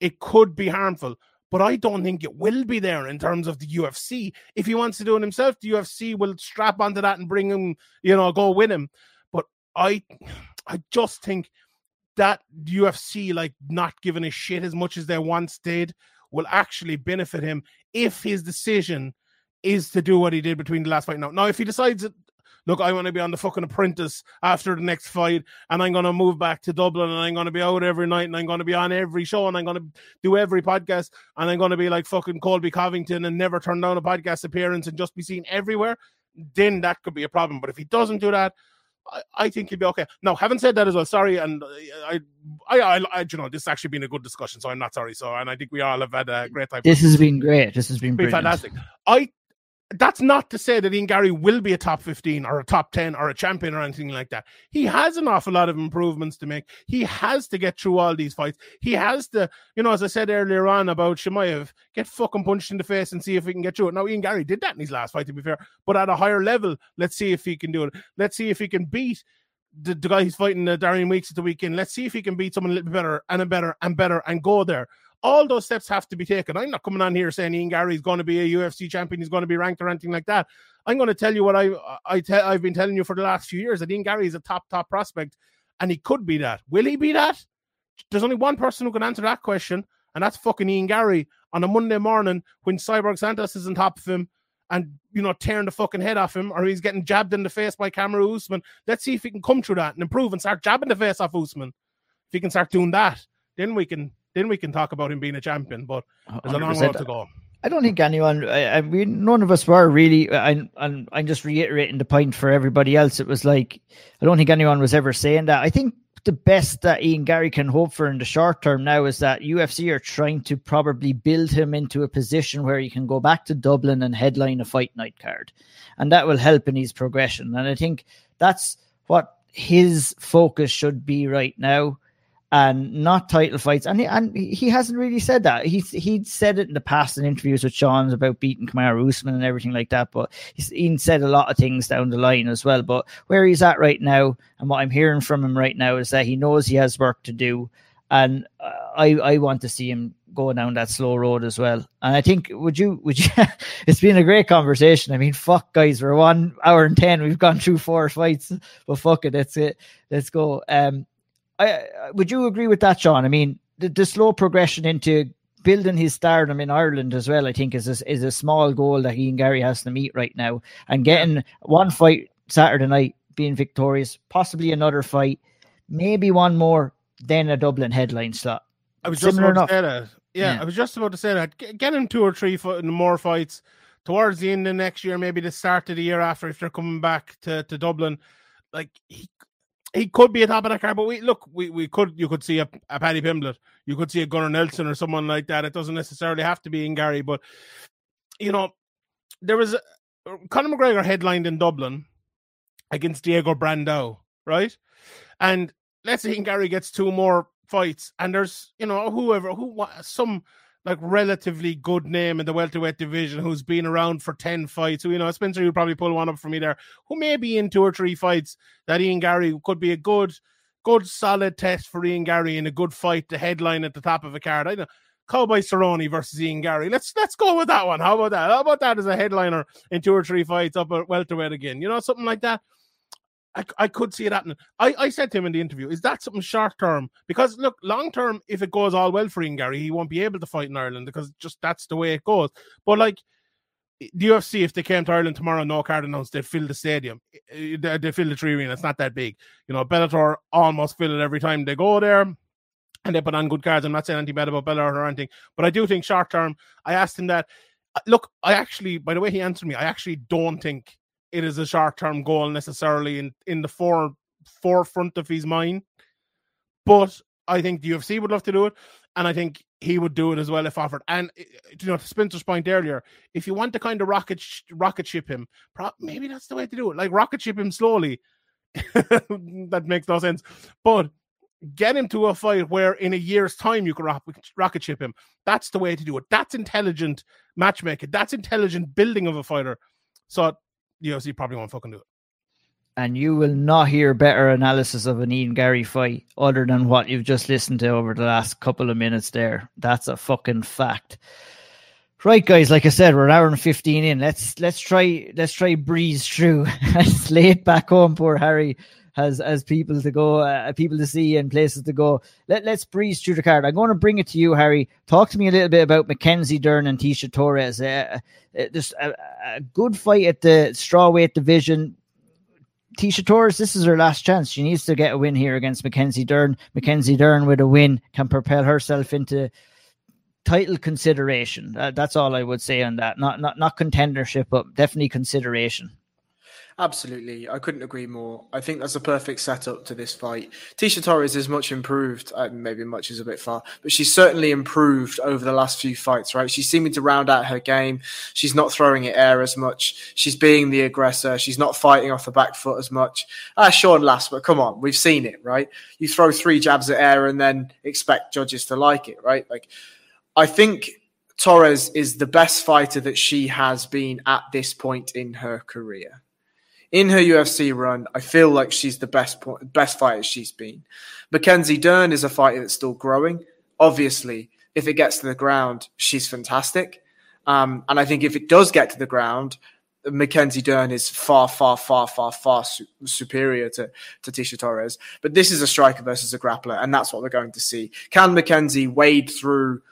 it could be harmful. But I don't think it will be there in terms of the UFC. If he wants to do it himself, the UFC will strap onto that and bring him, you know, go win him. But I I just think that UFC, like not giving a shit as much as they once did, will actually benefit him if his decision is to do what he did between the last fight. Now, now if he decides that, look, I want to be on the fucking apprentice after the next fight, and I'm going to move back to Dublin, and I'm going to be out every night, and I'm going to be on every show, and I'm going to do every podcast, and I'm going to be like fucking Colby Covington and never turn down a podcast appearance and just be seen everywhere, then that could be a problem. But if he doesn't do that, I, I think he'll be okay. Now, having said that as well, sorry, and I, I, I, I, you know, this has actually been a good discussion, so I'm not sorry. So, and I think we all have had a great time. This has been great. This has been, been fantastic. I that's not to say that Ian Garry will be a top 15 or a top 10 or a champion or anything like that. He has an awful lot of improvements to make. He has to get through all these fights. He has to, you know, as I said earlier on about Chimaev, get fucking punched in the face and see if he can get through it. Now, Ian Garry did that in his last fight, to be fair, but at a higher level, let's see if he can do it. Let's see if he can beat the, the guy he's fighting, uh, Darian Weeks at the weekend. Let's see if he can beat someone a little bit better and a better and better and go there all those steps have to be taken. I'm not coming on here saying Ian Garry is going to be a UFC champion, he's going to be ranked or anything like that. I'm going to tell you what I I te- I've been telling you for the last few years that Ian Garry is a top top prospect, and he could be that. Will he be that? There's only one person who can answer that question, and that's fucking Ian Garry on a Monday morning when Cyborg Santos is on top of him and you know tearing the fucking head off him, or he's getting jabbed in the face by Kamaru Usman. Let's see if he can come through that and improve and start jabbing the face off Usman. If he can start doing that, then we can then we can talk about him being a champion. But there's a long road to go. I don't think anyone, I, I mean, none of us were really, and I'm, I'm just reiterating the point for everybody else. It was like, I don't think anyone was ever saying that. I think the best that Ian Garry can hope for in the short term now is that UFC are trying to probably build him into a position where he can go back to Dublin and headline a fight night card. And that will help in his progression. And I think that's what his focus should be right now and not title fights. And he, and he hasn't really said that. He's he'd said it in the past in interviews with Sean's about beating Kamaru Usman and everything like that. But he's he said a lot of things down the line as well. But where he's at right now, and what I'm hearing from him right now is that he knows he has work to do, and I I want to see him go down that slow road as well. And I think would you would you? [LAUGHS] it's been a great conversation. I mean, fuck guys, we're one hour and ten. We've gone through four fights, but fuck it, that's it. Let's go. Um, I, would you agree with that, John? I mean, the, the slow progression into building his stardom in Ireland as well, I think, is a, is a small goal that Ian Garry has to meet right now. And getting one fight Saturday night, being victorious, possibly another fight, maybe one more, then a Dublin headline slot. I was just Similar about enough. to say that. Yeah, yeah, I was just about to say that. Get him two or three more fights towards the end of next year, maybe the start of the year after, if they're coming back to, to Dublin. Like he he could be a top of that card, but we look, we, we could you could see a, a Paddy Pimblett, you could see a Gunnar Nelson or someone like that. It doesn't necessarily have to be Ian Garry, but you know, there was a, Conor McGregor headlined in Dublin against Diego Brandao, right? And let's say Garry gets two more fights, and there's you know whoever who some like relatively good name in the welterweight division who's been around for 10 fights. Who, you know, Spencer, you'll probably pull one up for me there, who may be in two or three fights that Ian Garry could be a good, good solid test for Ian Garry in a good fight to headline at the top of a card. I know. Cowboy Cerrone versus Ian Garry. Let's let's go with that one. How about that? How about that as a headliner in two or three fights up at welterweight again? You know, something like that. I, I could see it happening. I, I said to him in the interview, is that something short term? Because look, long term, if it goes all well for Ian Garry, he won't be able to fight in Ireland because just that's the way it goes. But like the UFC, if they came to Ireland tomorrow, no card announced, they'd fill the stadium. They, they fill the 3Arena. It's not that big. You know, Bellator almost fill it every time they go there. And they put on good cards. I'm not saying anything bad about Bellator or anything, but I do think short term. I asked him that. Uh, look, I actually, by the way he answered me, I actually don't think it is a short term goal necessarily in, in the fore, forefront of his mind. But I think the UFC would love to do it, and I think he would do it as well if offered. And eh, you know, to Spencer's point earlier, if you want to kind of rocket rocket ship him, pro- maybe that's the way to do it. Like rocket ship him slowly. [LAUGHS] that makes no sense, but get him to a fight where in a year's time you can rocket ship him. That's the way to do it. That's intelligent matchmaking. That's intelligent building of a fighter. So UFC probably won't fucking do it. And you will not hear better analysis of an Ian Garry fight other than what you've just listened to over the last couple of minutes there. That's a fucking fact. Right, guys. Like I said, we're an hour and fifteen in. Let's let's try let's try breeze through. [LAUGHS] it's late back home. Poor Harry has as people to go, uh, people to see, and places to go. Let Let's breeze through the card. I'm going to bring it to you, Harry. Talk to me a little bit about Mackenzie Dern and Tecia Torres. Uh, uh, a, a good fight at the strawweight division. Tecia Torres, this is her last chance. She needs to get a win here against Mackenzie Dern. Mackenzie Dern with a win can propel herself into title consideration. Uh, that's all I would say on that. Not not not contendership, but definitely consideration. Absolutely. I couldn't agree more. I think that's a perfect setup to this fight. Tecia Torres is much improved. Uh, maybe much is a bit far, but she's certainly improved over the last few fights, right? She's seeming to round out her game. She's not throwing it air as much. She's being the aggressor. She's not fighting off the back foot as much. Ah, Sean Last, but come on, we've seen it, right? You throw three jabs at air and then expect judges to like it, right? Like, I think Torres is the best fighter that she has been at this point in her career in her UFC run, I feel like she's the best best fighter she's been. Mackenzie Dern is a fighter that's still growing. Obviously, if it gets to the ground, she's fantastic. Um, and I think if it does get to the ground, Mackenzie Dern is far, far, far, far, far su- superior to, to Tecia Torres. But this is a striker versus a grappler, and that's what we're going to see. Can Mackenzie wade through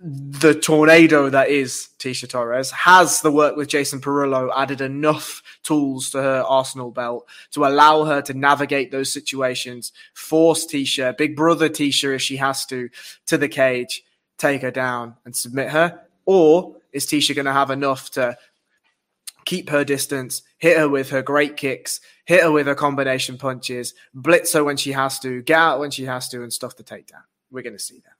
the tornado that is Tecia Torres has the work with Jason Parillo added enough tools to her arsenal belt to allow her to navigate those situations, force Tecia, big brother Tecia if she has to, to the cage, take her down and submit her? Or is Tecia going to have enough to keep her distance, hit her with her great kicks, hit her with her combination punches, blitz her when she has to, get out when she has to, and stuff the takedown? We're going to see that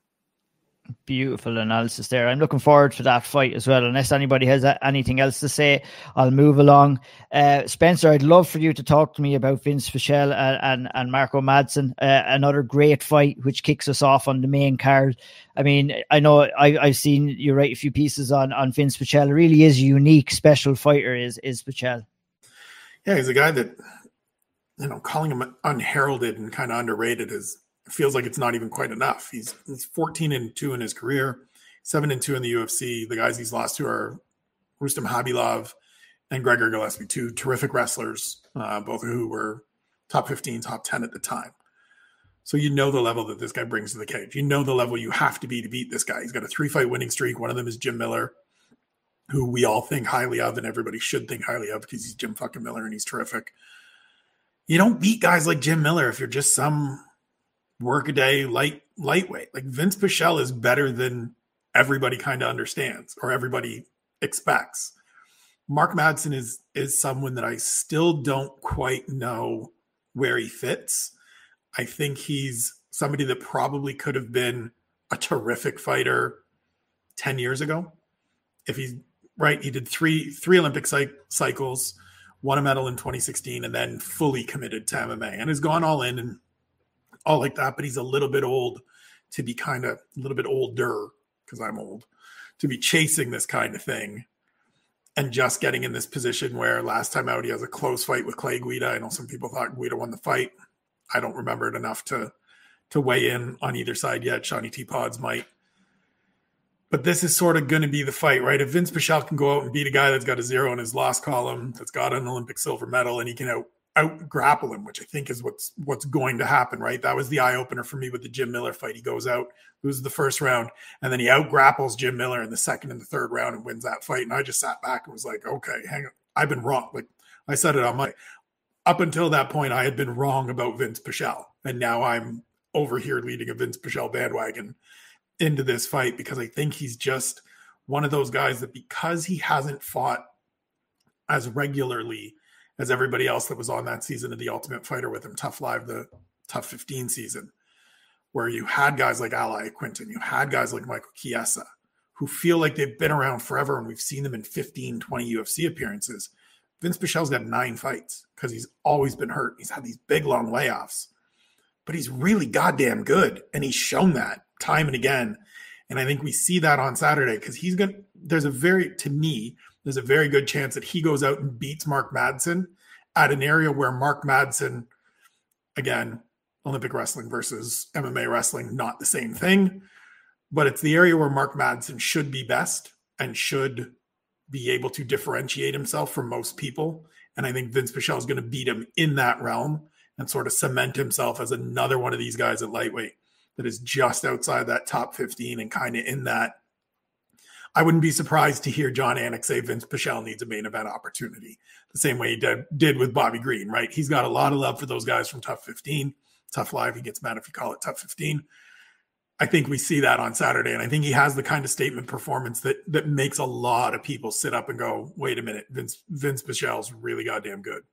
beautiful analysis there. I'm looking forward to that fight as well. Unless anybody has anything else to say, I'll move along. Uh, Spencer, I'd love for you to talk to me about Vince Pichel and, and, and Marco Madsen. Uh, another great fight, which kicks us off on the main card. I mean, I know I, have seen you write a few pieces on, on Vince Pichel. It really is a unique, special fighter, is, is Pichel. Yeah, he's a guy that, you know, calling him unheralded and kind of underrated is feels like it's not even quite enough. He's he's 14 and 2 in his career, 7 and 2 in the UFC. The guys he's lost to are Rustam Khabilov and Gregor Gillespie, two terrific wrestlers, uh, both of who were top 15, top 10 at the time. So you know the level that this guy brings to the cage. You know the level you have to be to beat this guy. He's got a three fight winning streak. One of them is Jim Miller, who we all think highly of, and everybody should think highly of because he's Jim fucking Miller and he's terrific. You don't beat guys like Jim Miller if you're just some workaday light lightweight. Like Vince Pichel is better than everybody kind of understands or everybody expects. Mark Madsen is is someone that I still don't quite know where he fits. I think he's somebody that probably could have been a terrific fighter 10 years ago. If he's right, he did three three Olympic cycles, won a medal in 2016 and then fully committed to MMA and has gone all in and all like that, but he's a little bit old to be kind of a little bit older because I'm old to be chasing this kind of thing and just getting in this position where last time out he has a close fight with Clay Guida. I know some people thought Guida won the fight. I don't remember it enough to to weigh in on either side yet. Shawnee T Pods might. But this is sort of going to be the fight, right? If Vince Pichel can go out and beat a guy that's got a zero in his loss column, that's got an Olympic silver medal, and he can out out grapple him, which I think is what's what's going to happen, right? That was the eye opener for me with the Jim Miller fight. He goes out, loses the first round, and then he out grapples Jim Miller in the second and the third round and wins that fight. And I just sat back and was like, okay, hang on, I've been wrong. Like I said it on my up until that point, I had been wrong about Vince Pichel, and now I'm over here leading a Vince Pichel bandwagon into this fight because I think he's just one of those guys that because he hasn't fought as regularly as everybody else that was on that season of the Ultimate Fighter with him, TUF Live, the TUF 15 season, where you had guys like Al Iaquinta, you had guys like Michael Chiesa, who feel like they've been around forever and we've seen them in 15, 20 UFC appearances. Vince Pichel's got nine fights because he's always been hurt. He's had these big long layoffs, but he's really goddamn good. And he's shown that time and again. And I think we see that on Saturday because he's going to, there's a very, to me, there's a very good chance that he goes out and beats Mark Madsen at an area where Mark Madsen, again, Olympic wrestling versus MMA wrestling, not the same thing, but it's the area where Mark Madsen should be best and should be able to differentiate himself from most people. And I think Vince Pichel is going to beat him in that realm and sort of cement himself as another one of these guys at lightweight that is just outside that top 15 and kind of in that. I wouldn't be surprised to hear Jon Anik say Vince Pichel needs a main event opportunity, the same way he did, did with Bobby Green, right? He's got a lot of love for those guys from TUF 15. TUF Live, he gets mad if you call it TUF 15. I think we see that on Saturday, and I think he has the kind of statement performance that that makes a lot of people sit up and go, "Wait a minute, Vince Vince Pichel's really goddamn good."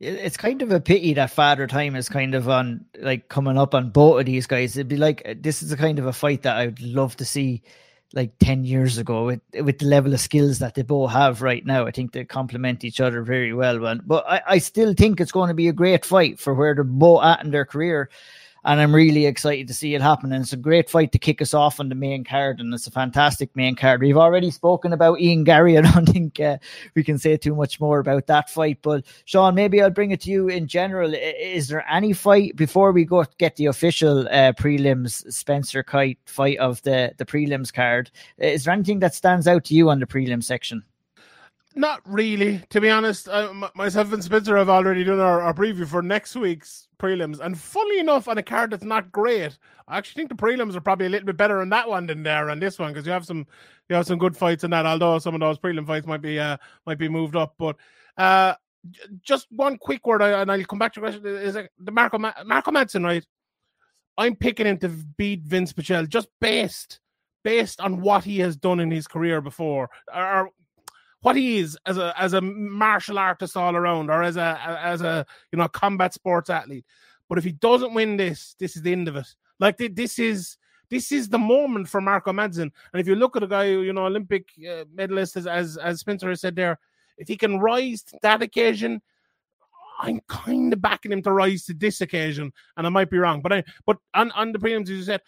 It's kind of a pity that Father Time is kind of on like coming up on both of these guys. It'd be like this is the kind of a fight that I would love to see like 10 years ago with with the level of skills that they both have right now. I think they complement each other very well. But I, I still think it's going to be a great fight for where they're both at in their career and I'm really excited to see it happen. And it's a great fight to kick us off on the main card, and it's a fantastic main card. We've already spoken about Ian Garry. [LAUGHS] I don't think uh, we can say too much more about that fight. But Sean, maybe I'll bring it to you in general. Is there any fight before we go get the official uh, prelims Spencer Kyte fight of the the prelims card? Is there anything that stands out to you on the prelim section? Not really, to be honest. Uh, myself and Spencer have already done our, our preview for next week's prelims, and fully enough, on a card that's not great, I actually think the prelims are probably a little bit better on that one than there on this one because you have some you have some good fights in that. Although some of those prelim fights might be uh might be moved up, but uh, just one quick word, and I'll come back to the question: is the Marco Marco Madsen, right? I'm picking him to beat Vince Pichel just based based on what he has done in his career before, or what he is as a as a martial artist all around, or as a as a you know combat sports athlete. But if he doesn't win this, this is the end of it. Like this is this is the moment for Marco Madsen. And if you look at a guy, you know, Olympic uh, medalist, as, as as Spencer has said there, if he can rise to that occasion, I'm kind of backing him to rise to this occasion. And I might be wrong, but I but on on the prelims, as you said,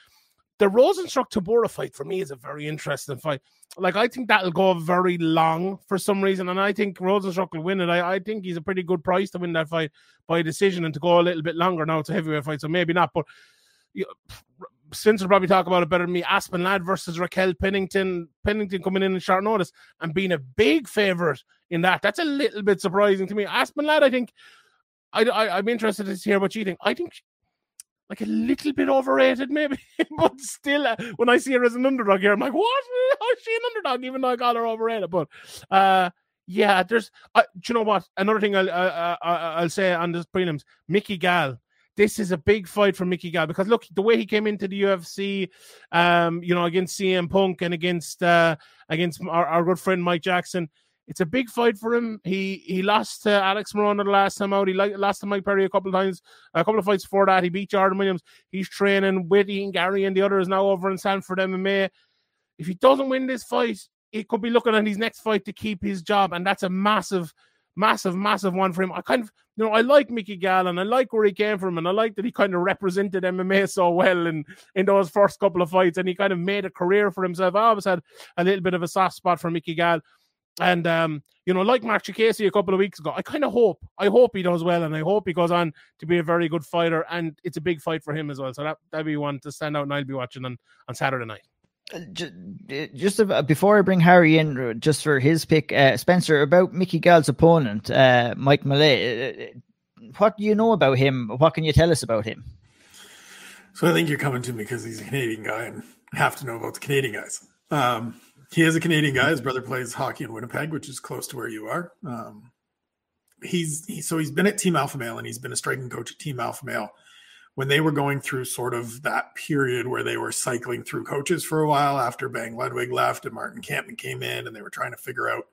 the Rozenstruik Tybura fight for me is a very interesting fight. Like I think that'll go very long for some reason, and I think Rozenstruik will win it. I, I think he's a pretty good price to win that fight by decision and to go a little bit longer. Now it's a heavyweight fight, so maybe not. But you, Spence will probably talk about it better than me. Aspen Ladd versus Raquel Pennington. Pennington coming in in short notice and being a big favorite in that. That's a little bit surprising to me. Aspen Ladd, I think. I, I I'm interested to hear what you think. I think like a little bit overrated, maybe. [LAUGHS] but still, uh, when I see her as an underdog here, I'm like, what? [LAUGHS] How is she an underdog? Even though I got her overrated. But uh, yeah, there's. Uh, do you know what? Another thing I'll uh, I'll say on this prelims, Mickey Gall. This is a big fight for Mickey Gall because look, the way he came into the UFC, um, you know, against CM Punk and against uh, against our, our good friend Mike Jackson it's a big fight for him. He he lost to Alex Morono the last time out. He lost to Mike Perry a couple of times, a couple of fights before that. He beat Jordan Williams. He's training with Ian Garry, and the others now over in Sanford MMA. If he doesn't win this fight, he could be looking at his next fight to keep his job, and that's a massive, massive, massive one for him. I kind of, you know, I like Mickey Gall and I like where he came from, and I like that he kind of represented MMA so well in in those first couple of fights, and he kind of made a career for himself. I always had a little bit of a soft spot for Mickey Gall. And um, you know, like Mark Casey a couple of weeks ago, I kind of hope, I hope he does well, and I hope he goes on to be a very good fighter. And it's a big fight for him as well. So that that'd be one to stand out, and I'll be watching on on Saturday night. Uh, just uh, before I bring Harry in, uh, just for his pick, uh, Spencer about Mickey Gall's opponent, uh, Mike Malott. What do you know about him? What can you tell us about him? So I think you're coming to me because he's a Canadian guy and have to know about the Canadian guys. Um, he is a Canadian guy. His brother plays hockey in Winnipeg, which is close to where you are. Um, he's he, so he's been at Team Alpha Male and he's been a striking coach at Team Alpha Male. When they were going through sort of that period where they were cycling through coaches for a while after Bang Ludwig left and Martin Kampmann came in and they were trying to figure out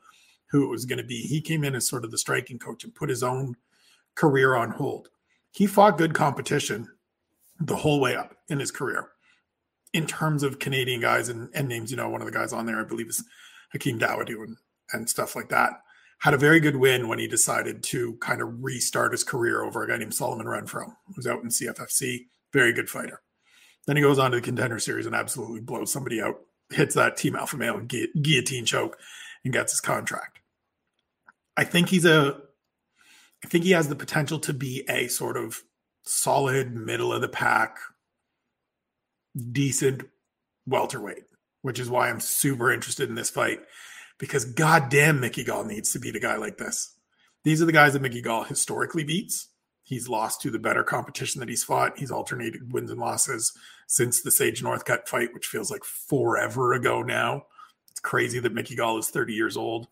who it was going to be, he came in as sort of the striking coach and put his own career on hold. He fought good competition the whole way up in his career in terms of Canadian guys and, and names, you know, one of the guys on there, I believe, is Hakeem Dawodu and, and stuff like that. Had a very good win when he decided to kind of restart his career over a guy named Solomon Renfro, who's out in CFFC. Very good fighter. Then he goes on to the contender series and absolutely blows somebody out, hits that team alpha male gu- guillotine choke, and gets his contract. I think he's a, I think he has the potential to be a sort of solid middle of the pack decent welterweight, which is why I'm super interested in this fight because goddamn Mickey Gall needs to beat a guy like this. These are the guys that Mickey Gall historically beats. He's lost to the better competition that he's fought. He's alternated wins and losses since the Sage Northcutt fight, which feels like forever ago now. It's crazy that Mickey Gall is 30 years old.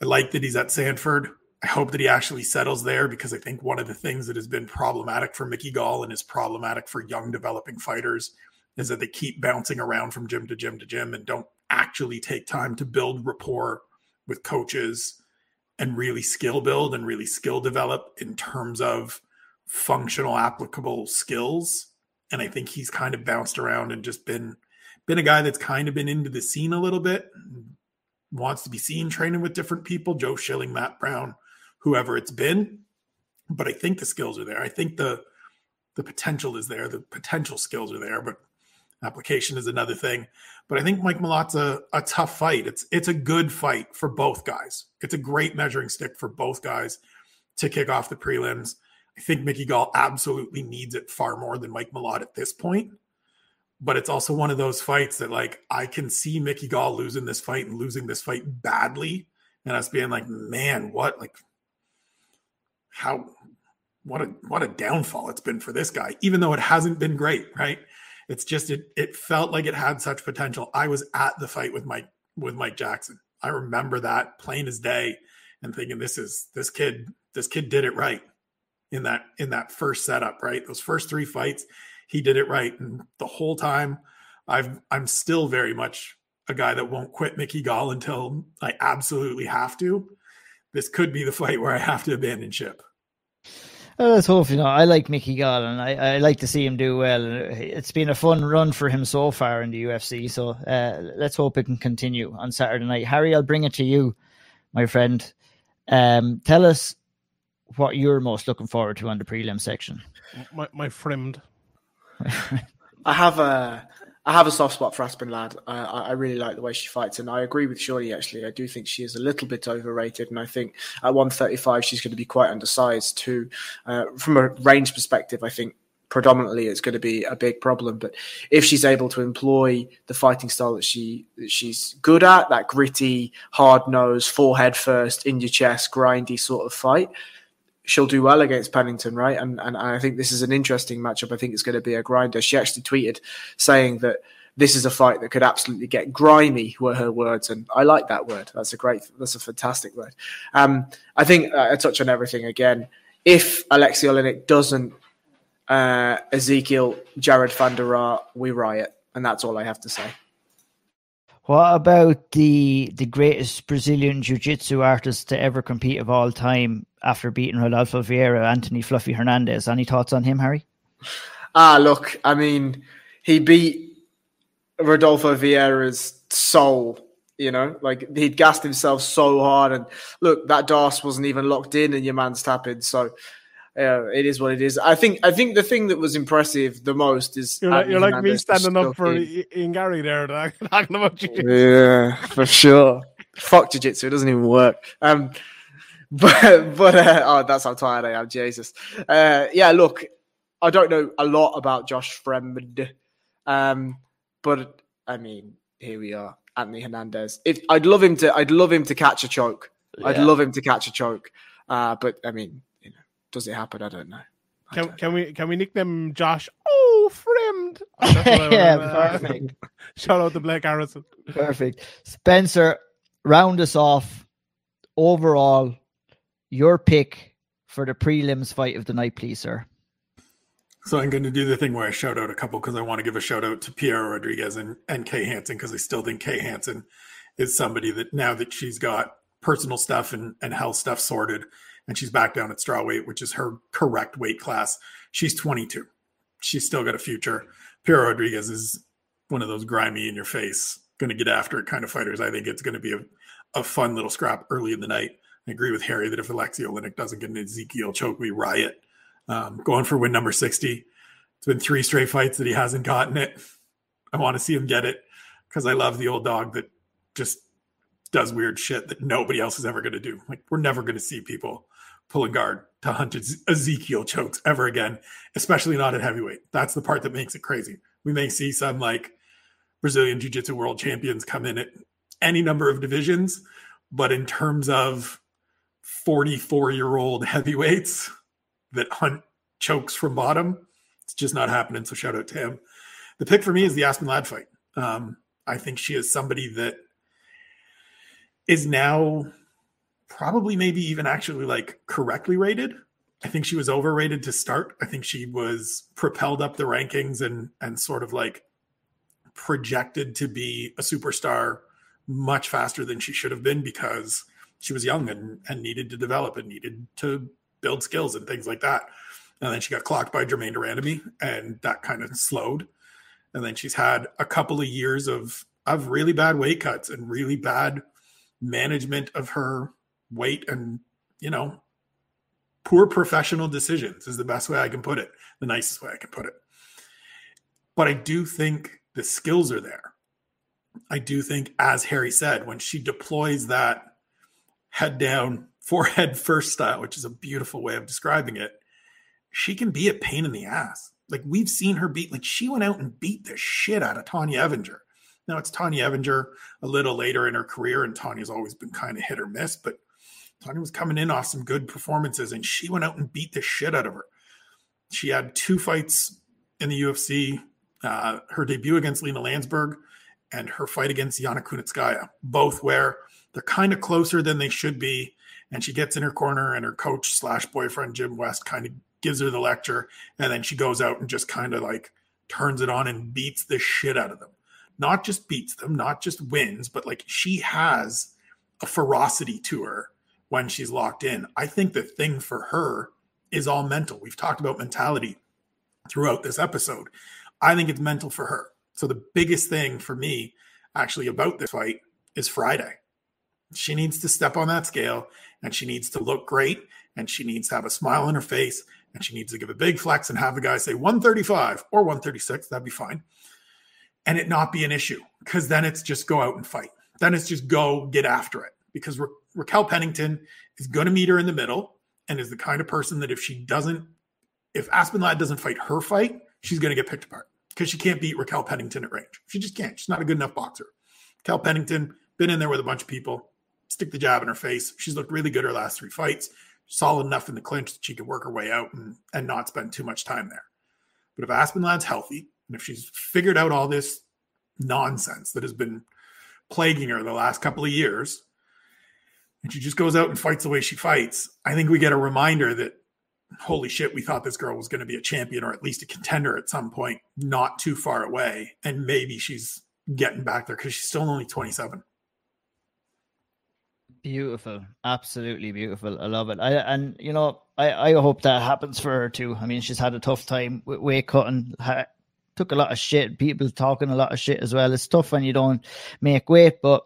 I like that he's at Sanford. I hope that he actually settles there because I think one of the things that has been problematic for Mickey Gall and is problematic for young developing fighters is that they keep bouncing around from gym to gym to gym and don't actually take time to build rapport with coaches and really skill build and really skill develop in terms of functional applicable skills. And i think he's kind of bounced around and just been been a guy that's kind of been into the scene a little bit wants to be seen training with different people. Joe schilling matt brown whoever it's been. But I think the skills are there. I think the the potential is there. The potential skills are there, but application is another thing. But I think Mike Malott's a, a tough fight. It's it's a good fight for both guys. It's a great measuring stick for both guys to kick off the prelims. I think Mickey Gall absolutely needs it far more than Mike Malott at this point. But it's also one of those fights that like I can see Mickey Gall losing this fight and losing this fight badly. And us being like, man, what like how what a what a downfall it's been for this guy even though it hasn't been great right? It's just it it felt like it had such potential. I was at the fight with mike with mike jackson. I remember that plain as day and thinking this is this kid this kid did it right in that in that first setup right? Those first three fights he did it right. And the whole time i've i'm still very much a guy that won't quit mickey gall until i absolutely have to. This could be the fight where i have to abandon ship well, let's hope. You know, I like Mickey Gall, and I, I like to see him do well. It's been a fun run for him so far in the UFC. So uh, let's hope it can continue on Saturday night. Harry, I'll bring it to you, my friend. Um, tell us what you're most looking forward to on the prelim section. My my friend. I have a I have a soft spot for Aspen Ladd. I, I, really like the way she fights, and I agree with Shorty. Actually, I do think she is a little bit overrated, and I think at 135 she's going to be quite undersized too. Uh, from a range perspective, I think predominantly it's going to be a big problem. But if she's able to employ the fighting style that she that she's good at, that gritty, hard nose, forehead first, in your chest, grindy sort of fight, she'll do well against Pennington, right? And, and I think this is an interesting matchup. I think it's going to be a grinder. She actually tweeted saying that this is a fight that could absolutely get grimy were her words and i like that word that's a great that's a fantastic word um, i think uh, i touch on everything again if alexei Oleinik doesn't uh, ezekiel jared van der we riot and that's all i have to say what about the the greatest Brazilian jiu-jitsu artist to ever compete of all time after beating Rodolfo Vieira, Anthony Fluffy Hernandez? Any thoughts on him, Harry? Ah, look, I mean, he beat Rodolfo Vieira's soul. You know, like he'd gassed himself so hard, and look, that DAS wasn't even locked in, and your man's tapping. So uh, it is what it is. I think. I think the thing that was impressive the most is you're like, you're like me standing up for Ian Garry there, [LAUGHS] talking about jiu-jitsu. Yeah, for sure. Fuck jiu-jitsu, it doesn't even work. Um, [LAUGHS] but but uh, oh, that's how tired I am. Jesus. Uh, yeah, look, I don't know a lot about Josh Fremd. Um, but I mean, here we are, Anthony Hernandez. If I'd love him to, I'd love him to catch a choke. Yeah. I'd love him to catch a choke. Uh, but I mean, you know, does it happen? I don't know. I can don't can know. we can we nickname Josh? Oh, friend. yeah, [LAUGHS] perfect. [LAUGHS] Shout out to Blake Harrison. Perfect. Spencer, round us off. Overall, your pick for the prelims fight of the night, please, sir. So I'm going to do the thing where I shout out a couple because I want to give a shout out to Piera Rodriguez and, and Kay Hansen because I still think Kay Hansen is somebody that now that she's got personal stuff and, and health stuff sorted and she's back down at strawweight, which is her correct weight class, she's 22. She's still got a future. Piera Rodriguez is one of those grimy in your face, going to get after it kind of fighters. I think it's going to be a, a fun little scrap early in the night. I agree with Harry that if Alexei Oleinik doesn't get an Ezekiel choke, we riot um, going for win number 60. It's been three straight fights that he hasn't gotten it. I want to see him get it because I love the old dog that just does weird shit that nobody else is ever going to do. Like, we're never going to see people pulling guard to hunt Ezekiel chokes ever again, especially not at heavyweight. That's the part that makes it crazy. We may see some like Brazilian Jiu Jitsu world champions come in at any number of divisions, but in terms of 44 year old heavyweights, that Hunt chokes from bottom. It's just not happening. So shout out to him. The pick for me is the Aspen Ladd fight. Um, I think she is somebody that is now probably maybe even actually like correctly rated. I think she was overrated to start. I think she was propelled up the rankings and and sort of like projected to be a superstar much faster than she should have been because she was young and, and needed to develop and needed to build skills and things like that. And then she got clocked by Jermaine de Randamie, and that kind of slowed. And then she's had a couple of years of of really bad weight cuts and really bad management of her weight and you know poor professional decisions is the best way I can put it, the nicest way I can put it. But I do think the skills are there. I do think, as Harry said, when she deploys that head down forehead first style, which is a beautiful way of describing it, she can be a pain in the ass. Like we've seen her beat, like she went out and beat the shit out of Tonya Evinger. Now it's Tonya Evinger a little later in her career, and Tonya's always been kind of hit or miss, but Tonya was coming in off some good performances, and she went out and beat the shit out of her. She had two fights in the UFC. Uh, her debut against Lina Lansberg and her fight against Yana Kunitskaya, both where they're kind of closer than they should be. And she gets in her corner and her coach slash boyfriend jim west kind of gives her the lecture. And then she goes out and just kind of like turns it on and beats the shit out of them. Not just beats them not just wins but like she has a ferocity to her when she's locked in. I think the thing for her is all mental. We've talked about mentality throughout this episode. I think it's mental for her. So the biggest thing for me actually about this fight is friday she needs to step on that scale and she needs to look great and she needs to have a smile on her face and she needs to give a big flex and have the guy say 135 or 136 that'd be fine and it not be an issue because then it's just go out and fight. Then it's just go get after it because Ra- raquel pennington is going to meet her in the middle and is the kind of person that if she doesn't if aspen ladd doesn't fight her fight she's going to get picked apart because she can't beat raquel pennington at range. She just can't. She's not a good enough boxer. Raquel pennington been in there with a bunch of people stick the jab in her face. She's looked really good her last three fights. solid enough in the clinch that she could work her way out and, and not spend too much time there. But if Aspen Ladd's healthy, and if she's figured out all this nonsense that has been plaguing her the last couple of years, and she just goes out and fights the way she fights, I think we get a reminder that holy shit, we thought this girl was going to be a champion or at least a contender at some point, not too far away. And maybe she's getting back there because she's still only 27. Beautiful, absolutely beautiful. I love it. I and you know, I I hope that happens for her too. I mean, she's had a tough time with weight cutting. Ha, took a lot of shit. People talking a lot of shit as well. It's tough when you don't make weight, but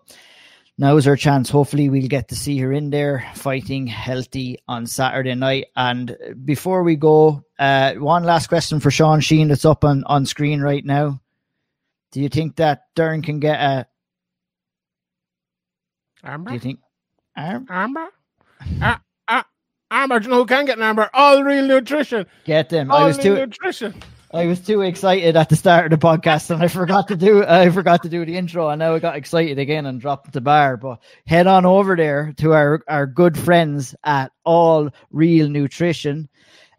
now's her chance. Hopefully, we'll get to see her in there fighting healthy on Saturday night. And before we go, uh, one last question for Sean Sheen that's up on, on screen right now. Do you think that Dern can get a? Armbar? Do you think arm? Armbar? Uh, uh, armbar. Do you know who can get an armbar? All Real Nutrition. Get them. All I was Real too. Nutrition. I was too excited at the start of the podcast, and I forgot to do. I forgot to do the intro, and now I got excited again and dropped the bar. But head on over there to our our good friends at All Real Nutrition.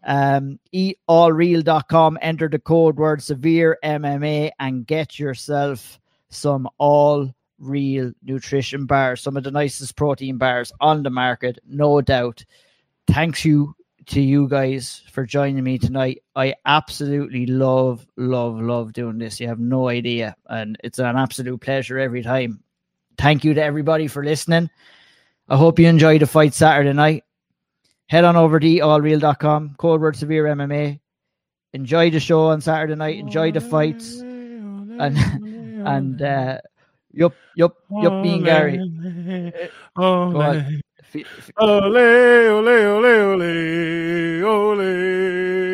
Um, eatallreal.com. Enter the code word severe MMA and get yourself some all real nutrition bars. Some of the nicest protein bars on the market, no doubt. Thanks you to you guys for joining me tonight. I absolutely love, love, love doing this. You have no idea. And it's an absolute pleasure every time. Thank you to everybody for listening. I hope you enjoy the fight Saturday night. Head on over to allreal.com, code word severe MMA. Enjoy the show on Saturday night. Enjoy the fights. And [LAUGHS] and uh yup, yup, yup, me and Garry. Ole, Go on. F- f- ole, ole, ole, ole, ole.